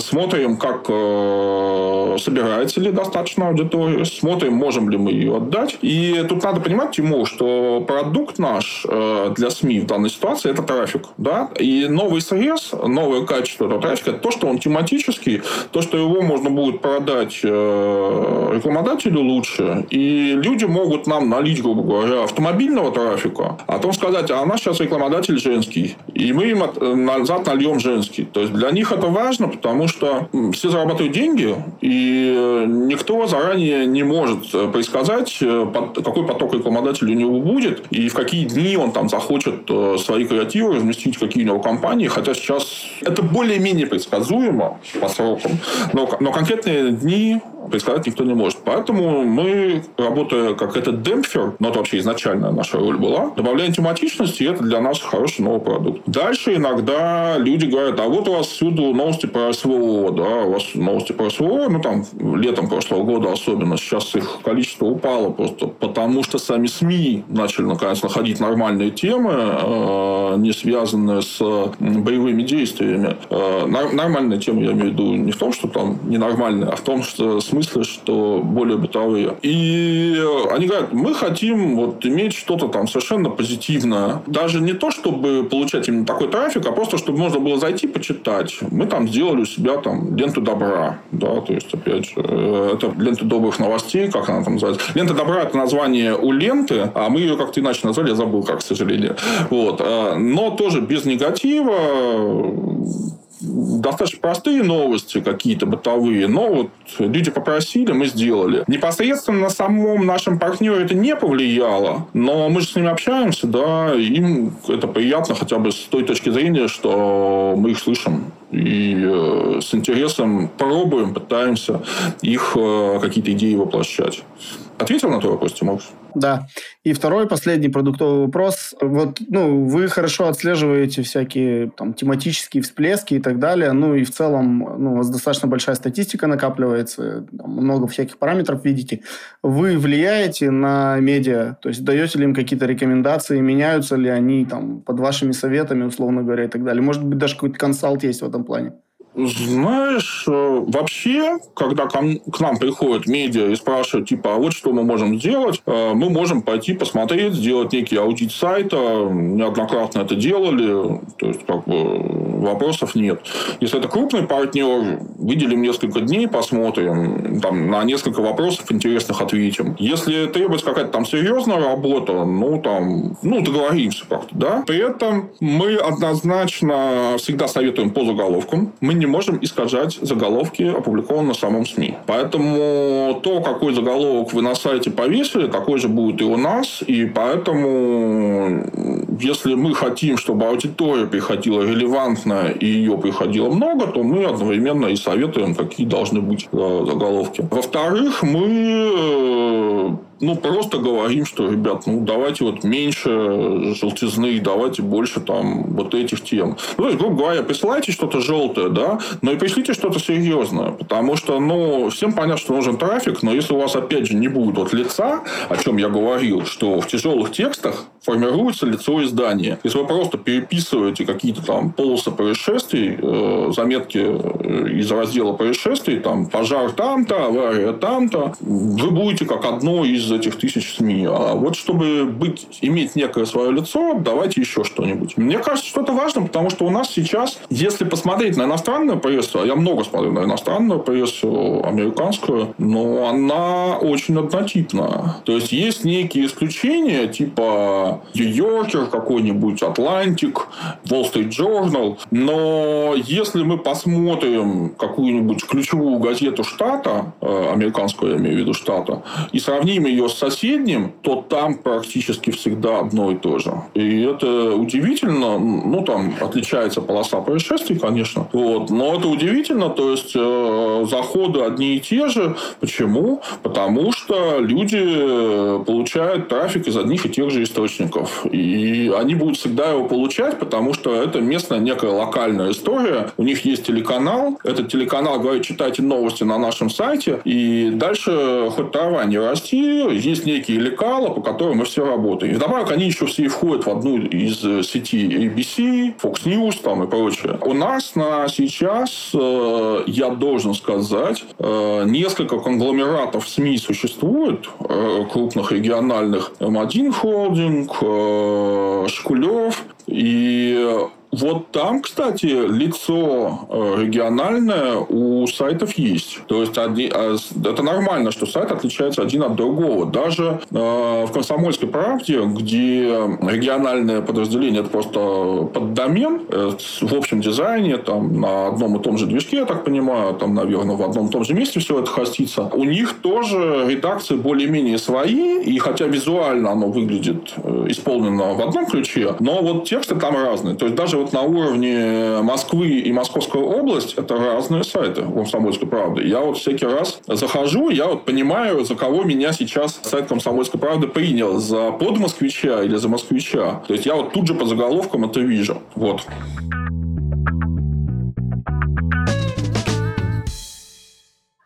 Смотрим, как э, собирается ли достаточно аудитория. Смотрим, можем ли мы ее отдать. И тут надо понимать, Тимур, что продукт наш э, для СМИ в данной ситуации – это трафик. Да? И новый срез, новое качество этого трафика – это то, что он тематический, то, что его можно будет продать э, рекламодателю лучше. И люди могут нам налить, грубо говоря, автомобильного трафика, а потом сказать, а у нас сейчас рекламодатель женский, и мы им от, назад нальем женский. То есть для них это важно, потому что все зарабатывают деньги, и никто заранее не может предсказать, какой поток рекламодателей у него будет, и в какие дни он там захочет э, свои креативы разместить, какие у него компании, хотя сейчас это более-менее предсказуемо по срокам, но, но конкретные дни предсказать никто не может. Поэтому мы, работая как этот демпфер, но это вообще изначально наша роль была, добавляем тематичности, и это для нас хороший новый продукт. Дальше иногда люди говорят, а вот у вас всюду новости про СВО, да, у вас новости про СВО, ну там летом прошлого года особенно, сейчас их количество упало просто потому, что сами СМИ начали наконец находить нормальные темы, э, не связанные с боевыми действиями. Э, нормальные темы, я имею в виду, не в том, что там ненормальные, а в том, что смысл смысле, что более бытовые. И они говорят, мы хотим вот иметь что-то там совершенно позитивное. Даже не то, чтобы получать именно такой трафик, а просто, чтобы можно было зайти почитать. Мы там сделали у себя там ленту добра. Да, то есть, опять же, э, это лента добрых новостей, как она там называется. Лента добра – это название у ленты, а мы ее как-то иначе назвали, я забыл, как, к сожалению. Вот. Э, но тоже без негатива, достаточно простые новости какие-то бытовые, но вот люди попросили, мы сделали. Непосредственно на самом нашем партнере это не повлияло, но мы же с ними общаемся, да, им это приятно хотя бы с той точки зрения, что мы их слышим и э, с интересом пробуем, пытаемся их э, какие-то идеи воплощать. Ответил на твой вопрос, Тимур? Да. И второй, последний продуктовый вопрос. Вот, ну, вы хорошо отслеживаете всякие там тематические всплески и так далее. Ну, и в целом, ну, у вас достаточно большая статистика накапливается, там, много всяких параметров видите. Вы влияете на медиа? То есть, даете ли им какие-то рекомендации? Меняются ли они там под вашими советами, условно говоря, и так далее? Может быть, даже какой-то консалт есть в этом плане? Знаешь, э, вообще, когда к нам приходят медиа и спрашивают, типа, а вот что мы можем сделать, э, мы можем пойти посмотреть, сделать некий аудит сайта. Неоднократно это делали. То есть, как бы, вопросов нет. Если это крупный партнер, выделим несколько дней, посмотрим. Там, на несколько вопросов интересных ответим. Если требуется какая-то там серьезная работа, ну, там, ну, договоримся как-то, да. При этом мы однозначно всегда советуем по заголовкам. Мы не можем искажать заголовки, опубликованные на самом СМИ. Поэтому то, какой заголовок вы на сайте повесили, такой же будет и у нас. И поэтому, если мы хотим, чтобы аудитория приходила релевантная и ее приходило много, то мы одновременно и советуем, какие должны быть э, заголовки. Во-вторых, мы э, ну, просто говорим, что, ребят, ну, давайте вот меньше желтизны, давайте больше там вот этих тем. Ну, то есть, грубо говоря, присылайте что-то желтое, да, но и пришлите что-то серьезное, потому что, ну, всем понятно, что нужен трафик, но если у вас, опять же, не будет вот лица, о чем я говорил, что в тяжелых текстах формируется лицо издания. Если вы просто переписываете какие-то там полосы происшествий, э, заметки э, из раздела происшествий, там, пожар там-то, авария там-то, вы будете как одно из из этих тысяч СМИ. А вот чтобы быть, иметь некое свое лицо, давайте еще что-нибудь. Мне кажется, что это важно, потому что у нас сейчас, если посмотреть на иностранную прессу, а я много смотрю на иностранную прессу, американскую, но она очень однотипная. То есть, есть некие исключения, типа Нью-Йоркер какой-нибудь, Атлантик, Wall Street Journal, но если мы посмотрим какую-нибудь ключевую газету штата, э, американскую, я имею в виду штата, и сравним ее ее с соседним, то там практически всегда одно и то же. И это удивительно. Ну, там отличается полоса происшествий, конечно. Вот. Но это удивительно. То есть, э, заходы одни и те же. Почему? Потому что люди получают трафик из одних и тех же источников источников. И они будут всегда его получать, потому что это местная некая локальная история. У них есть телеканал. Этот телеканал говорит, читайте новости на нашем сайте. И дальше хоть трава не расти, есть некие лекала, по которым мы все работаем. И вдобавок они еще все входят в одну из сетей ABC, Fox News там и прочее. У нас на сейчас, э, я должен сказать, э, несколько конгломератов СМИ существует, э, крупных региональных. М1 холдинг, Шкулев. И вот там, кстати, лицо э, региональное у сайтов есть. То есть а, это нормально, что сайт отличается один от другого. Даже э, в «Комсомольской правде», где региональное подразделение – это просто поддомен э, в общем дизайне, там на одном и том же движке, я так понимаю, там, наверное, в одном и том же месте все это хостится. У них тоже редакции более-менее свои, и хотя визуально оно выглядит исполнено в одном ключе, но вот тексты там разные. То есть даже вот на уровне Москвы и Московской области это разные сайты Комсомольской правды. Я вот всякий раз захожу, я вот понимаю, за кого меня сейчас сайт Комсомольской правды принял. За подмосквича или за москвича. То есть я вот тут же по заголовкам это вижу. Вот.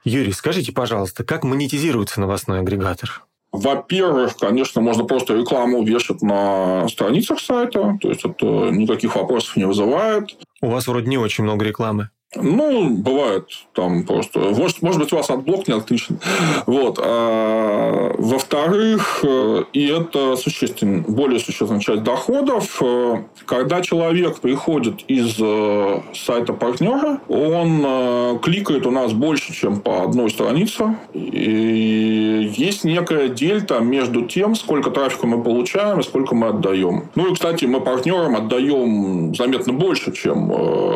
Юрий, скажите, пожалуйста, как монетизируется новостной агрегатор? Во-первых, конечно, можно просто рекламу вешать на страницах сайта, то есть это никаких вопросов не вызывает. У вас вроде не очень много рекламы. Ну, бывает там просто. Может, может быть, у вас adblock не отличный. Вот. А, во-вторых, э, и это существенно, более существенная часть доходов, э, когда человек приходит из э, сайта партнера, он кликает у нас больше, чем по одной странице. И есть некая дельта между тем, сколько трафика мы получаем и сколько мы отдаем. Ну и, кстати, мы партнерам отдаем заметно больше, чем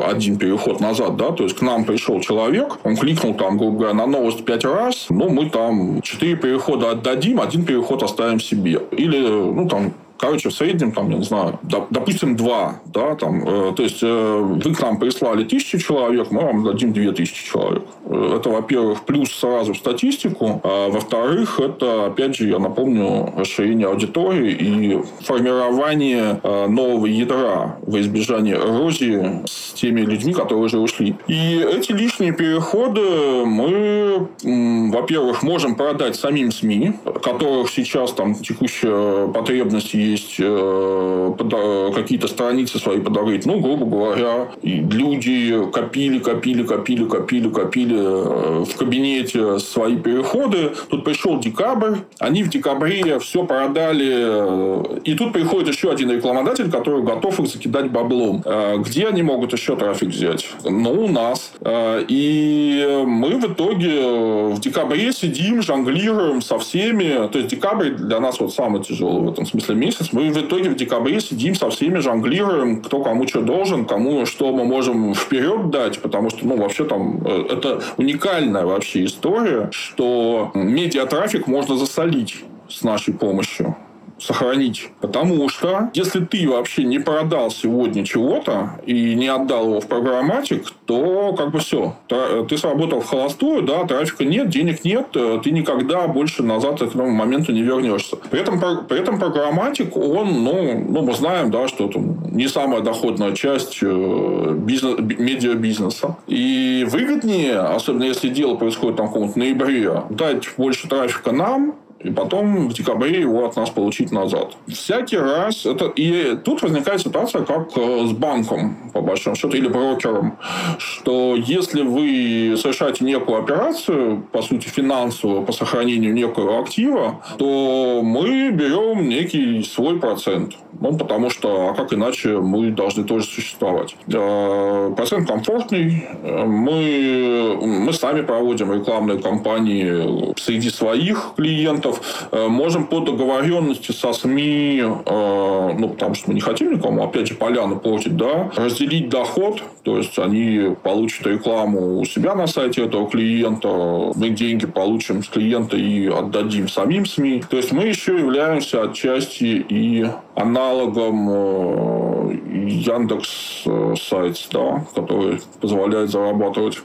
один переход назад. Да? Да, то есть к нам пришел человек, он кликнул там, грубо говоря, на новость пять раз, ну, мы там четыре перехода отдадим, один переход оставим себе. Или, ну, там, Короче, в среднем, там, я не знаю, допустим, два, да, там, э, то есть э, вы к нам прислали тысячу человек, мы вам дадим две тысячи человек. Э, это, во-первых, плюс сразу в статистику, а во-вторых, это, опять же, я напомню, расширение аудитории и формирование э, нового ядра во избежание эрозии с теми людьми, которые уже ушли. И эти лишние переходы мы, во-первых, можем продать самим СМИ, которых сейчас там текущая потребность есть э, какие-то страницы свои подарить. Ну, грубо говоря, люди копили, копили, копили, копили, копили э, в кабинете свои переходы. Тут пришел декабрь, они в декабре все продали. Э, и тут приходит еще один рекламодатель, который готов их закидать баблом. Где они могут еще трафик взять? Ну, у нас. И мы в итоге в декабре сидим, жонглируем со всеми. То есть, декабрь для нас вот самый тяжелый в этом смысле месяц месяц. Мы в итоге в декабре сидим со всеми, жонглируем, кто кому что должен, кому что мы можем вперед дать, потому что, ну, вообще там э, это уникальная вообще история, что медиатрафик можно засолить с нашей помощью сохранить. Потому что если ты вообще не продал сегодня чего-то и не отдал его в программатик, то как бы все. Ты сработал в холостую, да, трафика нет, денег нет, э, ты никогда больше назад к этому моменту не вернешься. При этом, при этом программатик, он, ну, ну, мы знаем, да, что это не самая доходная часть э, бизнес, медиабизнеса. И выгоднее, особенно если дело происходит там в каком-то ноябре, дать больше трафика нам, и потом в декабре его от нас получить назад. Всякий раз это... И тут возникает ситуация, как э, с банком, по большому счету, или брокером, что если вы совершаете некую операцию, по сути, финансовую, по сохранению некого актива, то мы берем некий свой процент. Ну, потому что, а как иначе мы должны тоже существовать. Э, процент комфортный. Мы, мы сами проводим рекламные кампании среди своих клиентов. Э, можем по договоренности со СМИ, э, ну, потому что мы не хотим никому, опять же, поляну портить, да, разделить доход. То есть, они получат рекламу у себя на сайте этого клиента, мы деньги получим с клиента и отдадим самим СМИ. То есть, мы еще являемся отчасти и аналогом э, Яндекс Сайтс, да, который позволяет зарабатывать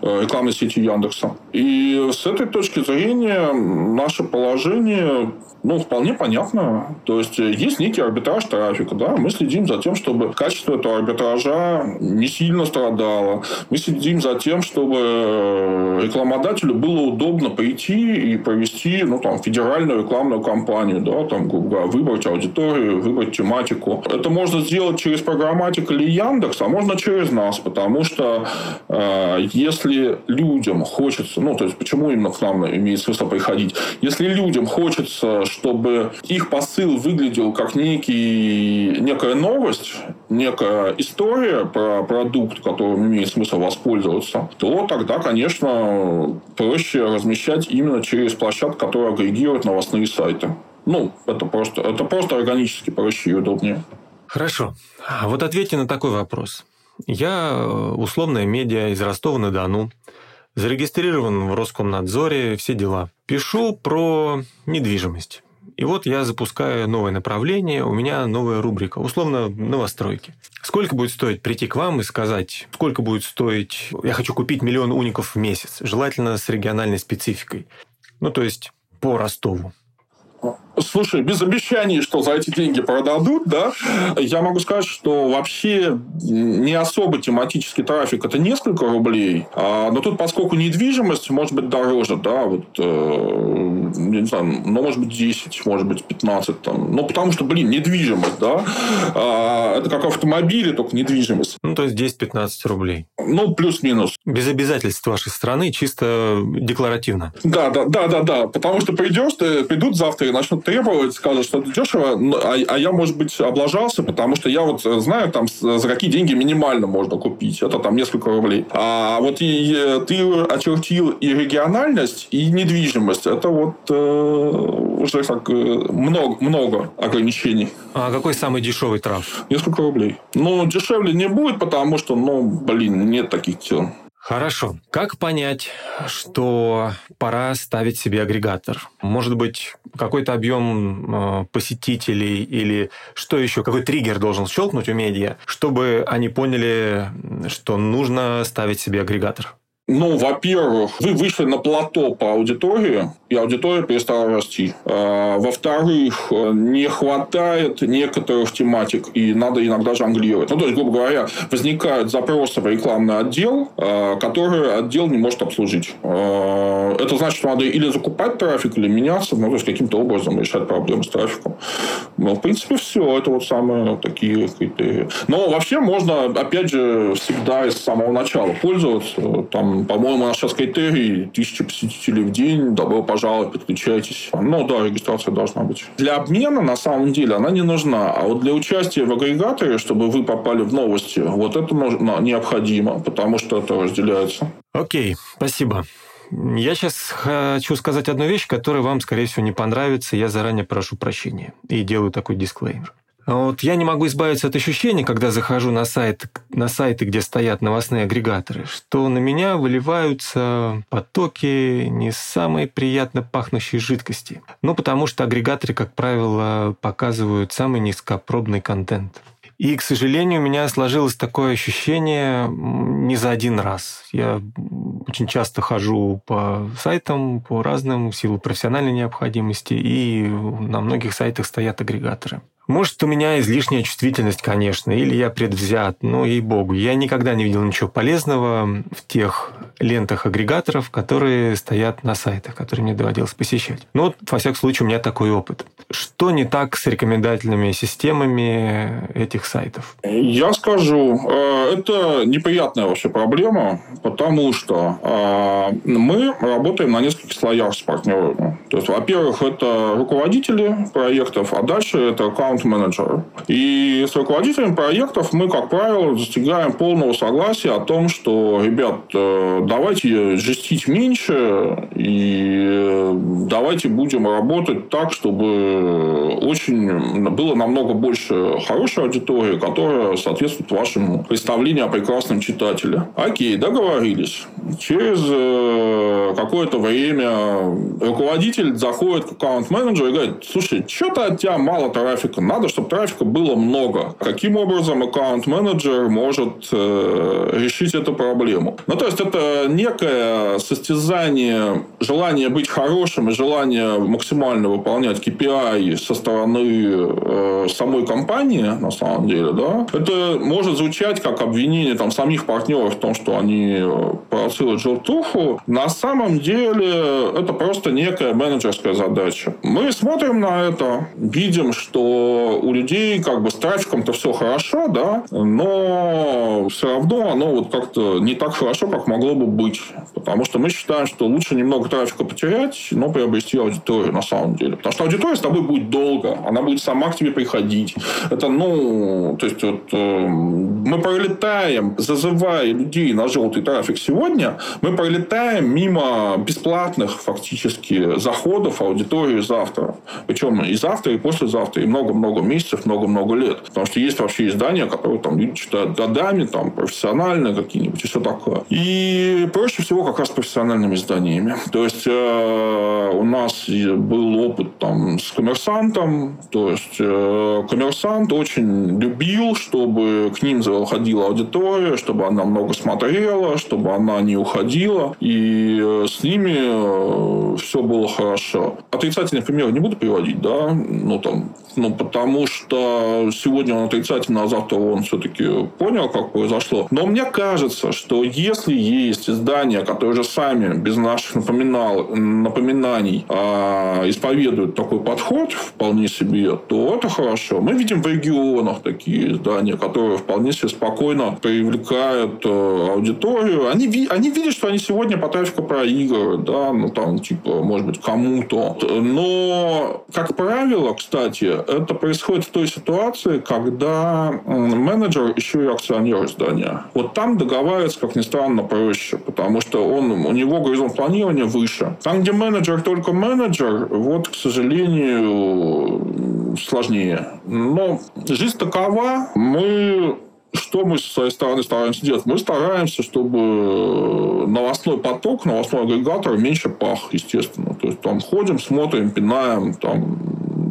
рекламной сети Яндекса. И с этой точки зрения наше положение ну, вполне понятно. То есть, э, есть некий арбитраж трафика, да, мы следим за тем, чтобы качество этого арбитража не сильно страдало. Мы следим за тем, чтобы э, рекламодателю было удобно прийти и провести, ну, там, федеральную рекламную кампанию, да, там, грубо говоря, выбрать аудиторию, выбрать тематику. Это можно сделать через программатик или Яндекс, а можно через нас, потому что э, если людям хочется, ну, то есть, почему именно к нам имеет смысл приходить? Если людям хочется, чтобы их посыл выглядел как некий, некая новость, некая история про продукт, которым имеет смысл воспользоваться, то тогда, конечно, проще размещать именно через площадку, которая агрегирует новостные сайты. Ну, это просто, это просто органически проще и удобнее. Хорошо. А вот ответьте на такой вопрос. Я э, условная медиа из Ростова-на-Дону, зарегистрирован в Роскомнадзоре, все дела. Пишу про недвижимость. И вот я запускаю новое направление, у меня новая рубрика, условно, новостройки. Сколько будет стоить прийти к вам и сказать, сколько будет стоить, я хочу купить миллион уников в месяц, желательно с региональной спецификой. Ну, то есть по Ростову. Слушай, без обещаний, что за эти деньги продадут, да, я могу сказать, что вообще не особо тематический трафик это несколько рублей, а, но тут, поскольку недвижимость может быть дороже, да, вот, э, не знаю, ну, может быть, 10, может быть, 15, там, ну, потому что, блин, недвижимость, да, а, это как автомобили, только недвижимость. Ну, то есть 10-15 рублей. Ну, плюс-минус. Без обязательств вашей страны, чисто декларативно. Да, да, да, да, да, потому что придешь, ты, придут завтра и начнут требовать, скажут, что это дешево, а, а я, может быть, облажался, потому что я вот знаю, там, за какие деньги минимально можно купить. Это там несколько рублей. А вот и, ты очертил и региональность, и недвижимость. Это вот э, уже так э, много, много ограничений. А какой самый дешевый трав? Несколько рублей. Ну, дешевле не будет, потому что, ну, блин, нет таких цен. Хорошо. Как понять, что пора ставить себе агрегатор? Может быть, какой-то объем э, посетителей или что еще, какой триггер должен щелкнуть у медиа, чтобы они поняли, что нужно ставить себе агрегатор? Ну, во-первых, вы вышли на плато по аудитории, и аудитория перестала расти. А, во-вторых, не хватает некоторых тематик, и надо иногда жонглировать. Ну, то есть, грубо говоря, возникают запросы в рекламный отдел, а, которые отдел не может обслужить. А, это значит, что надо или закупать трафик, или меняться, ну, то есть, каким-то образом решать проблемы с трафиком. Ну, в принципе, все. Это вот самые такие критерии. Но вообще можно, опять же, всегда с самого начала пользоваться. Там, по-моему, у нас сейчас критерий тысяча посетителей в день. Добро пожаловать, подключайтесь. Ну, да, регистрация должна быть. Для обмена, на самом деле, она не нужна. А вот для участия в агрегаторе, чтобы вы попали в новости, вот это необходимо, потому что это разделяется. Окей, спасибо. Я сейчас хочу сказать одну вещь, которая вам, скорее всего, не понравится. Я заранее прошу прощения и делаю такой дисклеймер. Вот я не могу избавиться от ощущения, когда захожу на, сайт, на сайты, где стоят новостные агрегаторы, что на меня выливаются потоки не самой приятно пахнущей жидкости. Ну, потому что агрегаторы, как правило, показывают самый низкопробный контент. И, к сожалению, у меня сложилось такое ощущение не за один раз. Я очень часто хожу по сайтам, по разным, в силу профессиональной необходимости, и на многих сайтах стоят агрегаторы. Может, у меня излишняя чувствительность, конечно, или я предвзят, но, ей-богу, я никогда не видел ничего полезного в тех лентах агрегаторов, которые стоят на сайтах, которые мне доводилось посещать. Но, вот, во всяком случае, у меня такой опыт. Что не так с рекомендательными системами этих сайтов? Я скажу, э, это неприятная вообще проблема, потому что э, мы работаем на нескольких слоях с партнерами. То есть, во-первых, это руководители проектов, а дальше это аккаунт-менеджеры. И с руководителями проектов мы, как правило, достигаем полного согласия о том, что, ребят, э, давайте жестить меньше и давайте будем работать так, чтобы очень было намного больше хорошей аудитории, которая соответствует вашему представлению о прекрасном читателе. Окей, договорились. Через э, какое-то время руководитель заходит к аккаунт-менеджеру и говорит, слушай, что-то от тебя мало трафика Надо, чтобы трафика было много. Каким образом аккаунт-менеджер может э, решить эту проблему? Ну, то есть, это некое состязание, желание быть хорошим и желание максимально выполнять KPI со стороны э, самой компании, на самом деле, да, это может звучать как обвинение там, самих партнеров в том, что они э, провоцируют желтуху. На самом деле, это просто некая менеджерская задача. Мы смотрим на это, видим, что у людей как бы с трафиком-то все хорошо, да, но все равно оно вот как-то не так хорошо, как могло бы быть. Потому что мы считаем, что лучше немного трафика потерять, но приобрести аудиторию на самом деле. Потому что аудитория с тобой будет долго, она будет сама к тебе приходить. Это, ну, то есть вот э, мы пролетаем, зазывая людей на желтый трафик сегодня, мы пролетаем мимо бесплатных фактически заходов аудитории завтра. Причем и завтра, и послезавтра, и много-много месяцев, много-много лет. Потому что есть вообще издания, которые там люди читают годами, там профессиональные какие-нибудь и все такое. И проще всего как раз профессиональными изданиями. То есть э, у нас был опыт там с коммерсантом, то есть э, коммерсант очень любил, чтобы к ним заходила аудитория, чтобы она много смотрела, чтобы она не уходила, и э, с ними э, все было хорошо. Отрицательный пример не буду приводить, да, ну там, ну потому что сегодня он отрицательный, а завтра он все-таки понял, как произошло. Но мне кажется, что если есть издания, которые же сами без наших напоминал, напоминаний а, исповедуют такой подход вполне себе, то это хорошо. Мы видим в регионах такие издания, которые вполне себе спокойно привлекают э, аудиторию. Они, они видят, что они сегодня по трафику проигрывают, да, ну там типа, может быть, кому-то. Но, как правило, кстати, это происходит в той ситуации, когда менеджер еще и акционер издания. Вот там договариваться, как ни странно, проще, потому что он, у него горизонт планирования выше. Там, где менеджер только менеджер, вот, к сожалению, сложнее. Но жизнь такова. Мы что мы с своей стороны стараемся делать? Мы стараемся, чтобы новостной поток, новостной агрегатор меньше пах, естественно. То есть, там ходим, смотрим, пинаем, там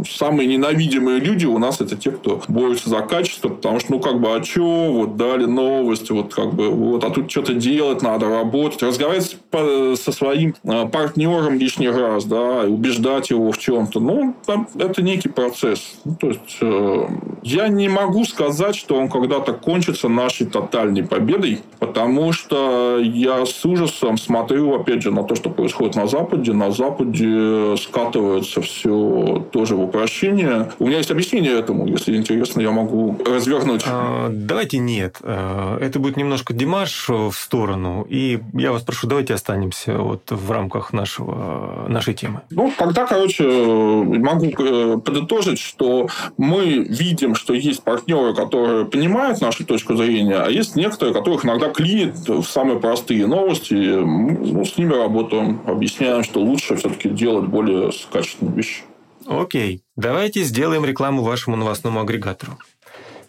самые ненавидимые люди у нас это те, кто борются за качество, потому что, ну, как бы, а что, вот дали новости, вот как бы, вот, а тут что-то делать надо, работать, разговаривать со своим а, партнером лишний раз, да, и убеждать его в чем-то. Ну, это некий процесс. Ну, то есть, э, я не могу сказать, что он когда-то кончится нашей тотальной победой, потому что я с ужасом смотрю, опять же, на то, что происходит на Западе. На Западе скатывается все тоже в упрощение. У меня есть объяснение этому. Если интересно, я могу развернуть. А, давайте нет. А, это будет немножко Димаш в сторону. И я вас прошу, давайте останемся вот в рамках нашего, нашей темы. Ну, тогда, короче, могу э, подытожить, что мы видим, что есть партнеры, которые понимают нашу точку зрения, а есть некоторые, которых иногда клинит в самые простые новости. Ну, с ними работаем, объясняем, что лучше все-таки делать более качественные вещи. Окей, давайте сделаем рекламу вашему новостному агрегатору.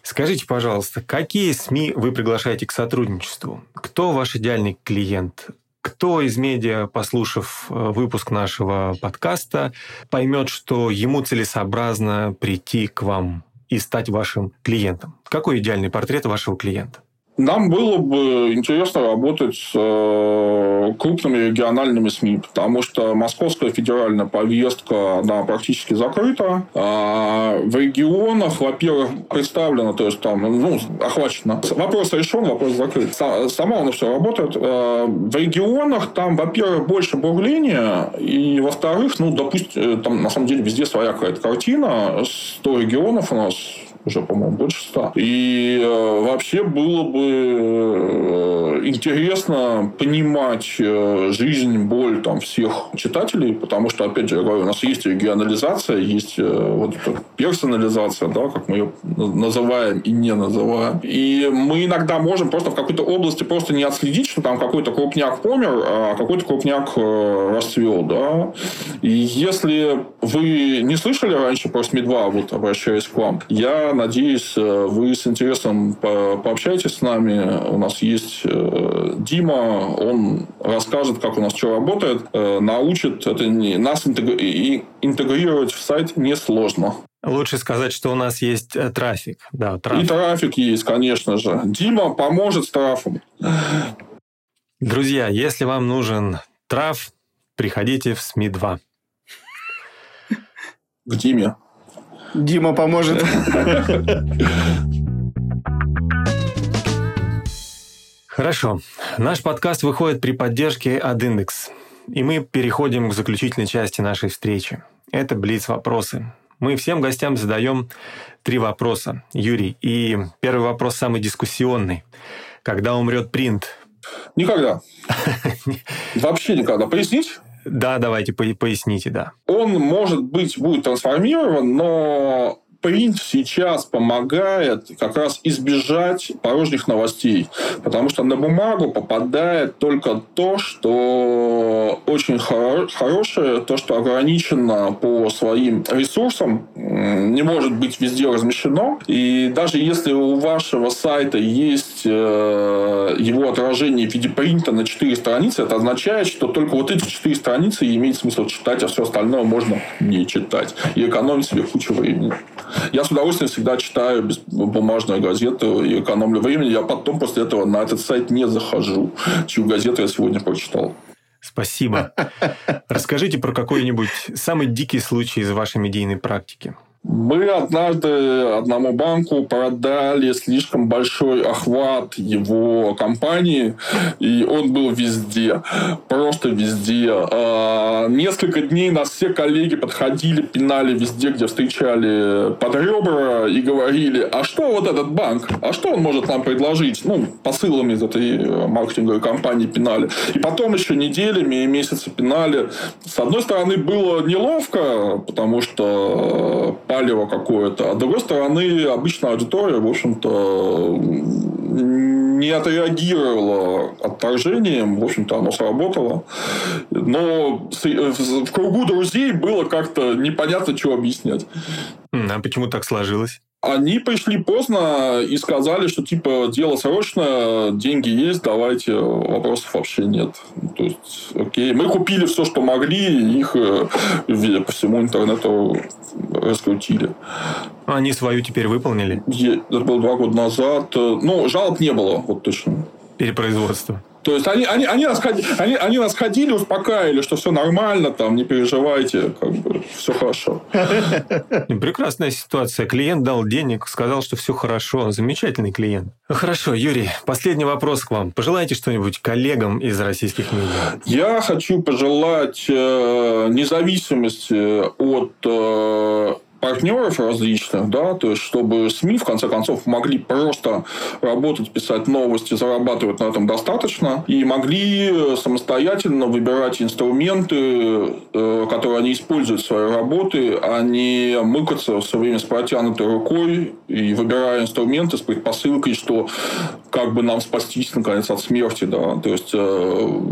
Скажите, пожалуйста, какие СМИ вы приглашаете к сотрудничеству? Кто ваш идеальный клиент? Кто из медиа, послушав э, выпуск нашего подкаста, поймет, что ему целесообразно прийти к вам и стать вашим клиентом? Какой идеальный портрет вашего клиента? Нам было бы интересно работать с э, крупными региональными СМИ, потому что московская федеральная повестка, она практически закрыта. А в регионах, во-первых, представлено, то есть там, ну, охвачено. Вопрос решен, вопрос закрыт. Сама оно все работает. А в регионах там, во-первых, больше бурления, и, во-вторых, ну, допустим, э, там, на самом деле, везде своя какая-то картина. 100 регионов у нас уже, по-моему, больше ста. И э, вообще было бы э, интересно понимать э, жизнь, боль там всех читателей, потому что, опять же, я говорю, у нас есть регионализация, есть вот персонализация, да, как мы ее называем и не называем. И мы иногда можем просто в какой-то области просто не отследить, что там какой-то крупняк помер, а какой-то крупняк расцвел, да. И если вы не слышали раньше про СМИ-2, вот обращаясь к вам, я надеюсь, э, вы с интересом пообщаетесь с нами. У нас есть э, Дима, он расскажет, как у нас что работает, э, научит. Это не, нас интегрировать в сайт несложно. Лучше сказать, что у нас есть трафик. Да, трафик. И трафик есть, конечно же. Дима поможет с трафом. Друзья, если вам нужен траф, приходите в СМИ-2. К Диме. Дима поможет. Хорошо. Наш подкаст выходит при поддержке Адиндекс. И мы переходим к заключительной части нашей встречи. Это Блиц-вопросы. Мы всем гостям задаем три вопроса. Юрий, и первый вопрос самый дискуссионный. Когда умрет принт? Никогда. Вообще никогда. Пояснить? Да, давайте поясните, да. Он, может быть, будет трансформирован, но принт сейчас помогает как раз избежать порожних новостей, потому что на бумагу попадает только то, что очень хоро- хорошее, то, что ограничено по своим ресурсам, не может быть везде размещено. И даже если у вашего сайта есть э, его отражение в виде принта на 4 страницы, это означает, что только вот эти 4 страницы имеет смысл читать, а все остальное можно не читать и экономить себе кучу времени. Я с удовольствием всегда читаю бумажную газету и экономлю времени. Я потом после этого на этот сайт не захожу, чью газету я сегодня прочитал. Спасибо. Расскажите про какой-нибудь самый дикий случай из вашей медийной практики. Мы однажды одному банку продали слишком большой охват его компании, и он был везде, просто везде. А, несколько дней нас все коллеги подходили, пинали везде, где встречали под ребра и говорили, а что вот этот банк, а что он может нам предложить? Ну, посылами из этой маркетинговой компании пинали. И потом еще неделями и месяцы пинали. С одной стороны, было неловко, потому что палево какое-то. А с другой стороны, обычная аудитория, в общем-то, не отреагировала отторжением. В общем-то, оно сработало. Но в кругу друзей было как-то непонятно, что объяснять. А почему так сложилось? Они пришли поздно и сказали, что типа дело срочно, деньги есть, давайте, вопросов вообще нет. То есть, окей, мы купили все, что могли, их э, по всему интернету раскрутили. Они свою теперь выполнили? Это было два года назад. Ну, жалоб не было, вот точно. Перепроизводство. То есть они, они, они, нас, они, они нас ходили, успокаивали, что все нормально, там, не переживайте, как бы все хорошо. Прекрасная ситуация. Клиент дал денег, сказал, что все хорошо. Замечательный клиент. Хорошо, Юрий, последний вопрос к вам. Пожелайте что-нибудь коллегам из российских медиа. Я хочу пожелать э, независимости от э, партнеров различных, да, то есть чтобы СМИ в конце концов могли просто работать, писать новости, зарабатывать на этом достаточно, и могли самостоятельно выбирать инструменты, э, которые они используют в своей работе, а не мыкаться все время с протянутой рукой и выбирая инструменты с предпосылкой, что как бы нам спастись наконец от смерти, да, то есть э,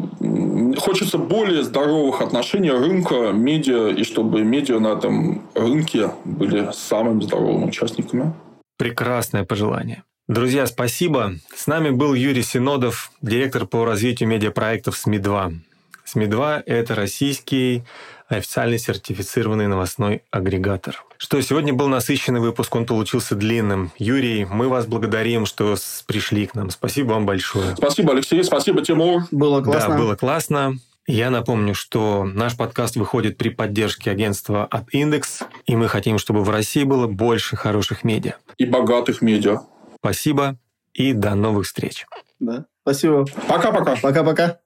хочется более здоровых отношений рынка, медиа, и чтобы медиа на этом рынке были самыми здоровыми участниками. Прекрасное пожелание. Друзья, спасибо. С нами был Юрий Синодов, директор по развитию медиапроектов СМИ-2. СМИ-2 – это российский официальный сертифицированный новостной агрегатор. Что, сегодня был насыщенный выпуск, он получился длинным. Юрий, мы вас благодарим, что пришли к нам. Спасибо вам большое. Спасибо, Алексей, спасибо, Тимур. Было классно. Да, было классно. Я напомню, что наш подкаст выходит при поддержке агентства от Индекс, и мы хотим, чтобы в России было больше хороших медиа. И богатых медиа. Спасибо и до новых встреч. Да, спасибо. Пока-пока. Пока-пока.